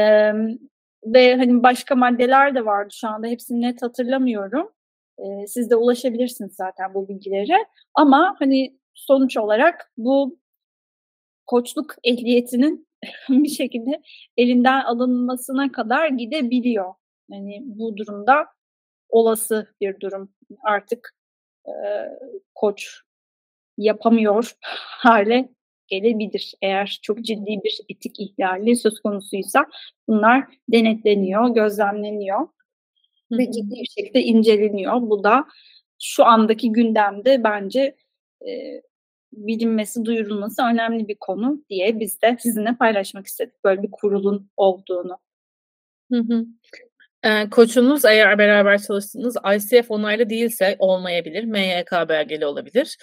ve hani başka maddeler de vardı şu anda hepsini net hatırlamıyorum. E, siz de ulaşabilirsiniz zaten bu bilgilere. Ama hani sonuç olarak bu koçluk ehliyetinin bir şekilde elinden alınmasına kadar gidebiliyor. Yani bu durumda olası bir durum. Artık e, koç yapamıyor hale gelebilir. Eğer çok ciddi bir etik ihlali söz konusuysa bunlar denetleniyor, gözlemleniyor Hı-hı. ve ciddi bir şekilde inceleniyor. Bu da şu andaki gündemde bence e, bilinmesi, duyurulması önemli bir konu diye biz de sizinle paylaşmak istedik böyle bir kurulun olduğunu. Hı hı. Ee, koçunuz eğer beraber çalıştığınız ICF onaylı değilse olmayabilir. MYK belgeli olabilir.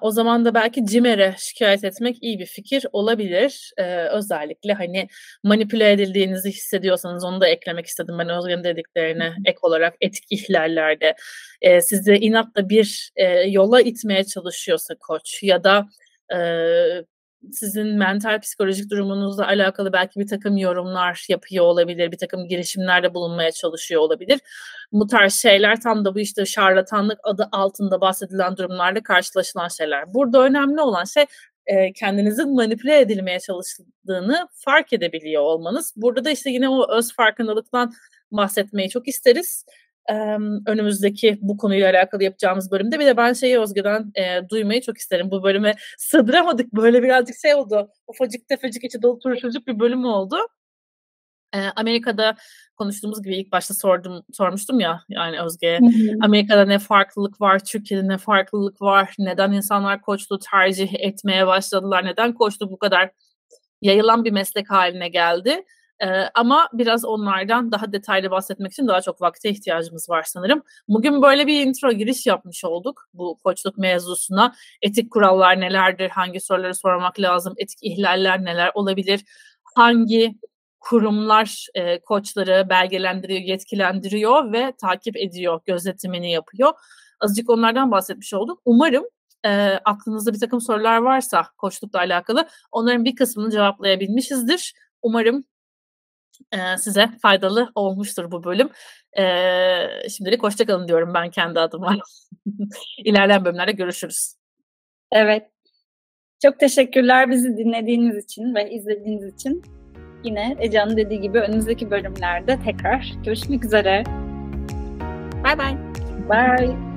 O zaman da belki CİMER'e şikayet etmek iyi bir fikir olabilir. özellikle hani manipüle edildiğinizi hissediyorsanız onu da eklemek istedim ben Özge'nin dediklerine ek olarak etik ihlallerde e, sizi inatla bir yola itmeye çalışıyorsa koç ya da sizin mental psikolojik durumunuzla alakalı belki bir takım yorumlar yapıyor olabilir, bir takım girişimlerde bulunmaya çalışıyor olabilir. Bu tarz şeyler tam da bu işte şarlatanlık adı altında bahsedilen durumlarla karşılaşılan şeyler. Burada önemli olan şey e, kendinizin manipüle edilmeye çalıştığını fark edebiliyor olmanız. Burada da işte yine o öz farkındalıktan bahsetmeyi çok isteriz önümüzdeki bu konuyla alakalı yapacağımız bölümde. Bir de ben şeyi Özge'den e, duymayı çok isterim. Bu bölüme sığdıramadık. Böyle birazcık şey oldu. Ufacık tefecik içi dolu turşucuk bir bölüm oldu. E, Amerika'da konuştuğumuz gibi ilk başta sordum sormuştum ya yani Özge'ye. Amerika'da ne farklılık var, Türkiye'de ne farklılık var, neden insanlar koçluğu tercih etmeye başladılar, neden koçluk bu kadar yayılan bir meslek haline geldi. Ee, ama biraz onlardan daha detaylı bahsetmek için daha çok vakte ihtiyacımız var sanırım. Bugün böyle bir intro giriş yapmış olduk bu koçluk mevzusuna. Etik kurallar nelerdir, hangi soruları sormak lazım, etik ihlaller neler olabilir, hangi kurumlar e, koçları belgelendiriyor, yetkilendiriyor ve takip ediyor, gözetimini yapıyor. Azıcık onlardan bahsetmiş olduk. Umarım e, aklınızda bir takım sorular varsa koçlukla alakalı onların bir kısmını cevaplayabilmişizdir. Umarım e, size faydalı olmuştur bu bölüm. E, şimdilik hoşçakalın diyorum ben kendi adıma. İlerleyen bölümlerde görüşürüz. Evet. Çok teşekkürler bizi dinlediğiniz için ve izlediğiniz için. Yine Ece'nin dediği gibi önümüzdeki bölümlerde tekrar görüşmek üzere. Bye bye. Bye.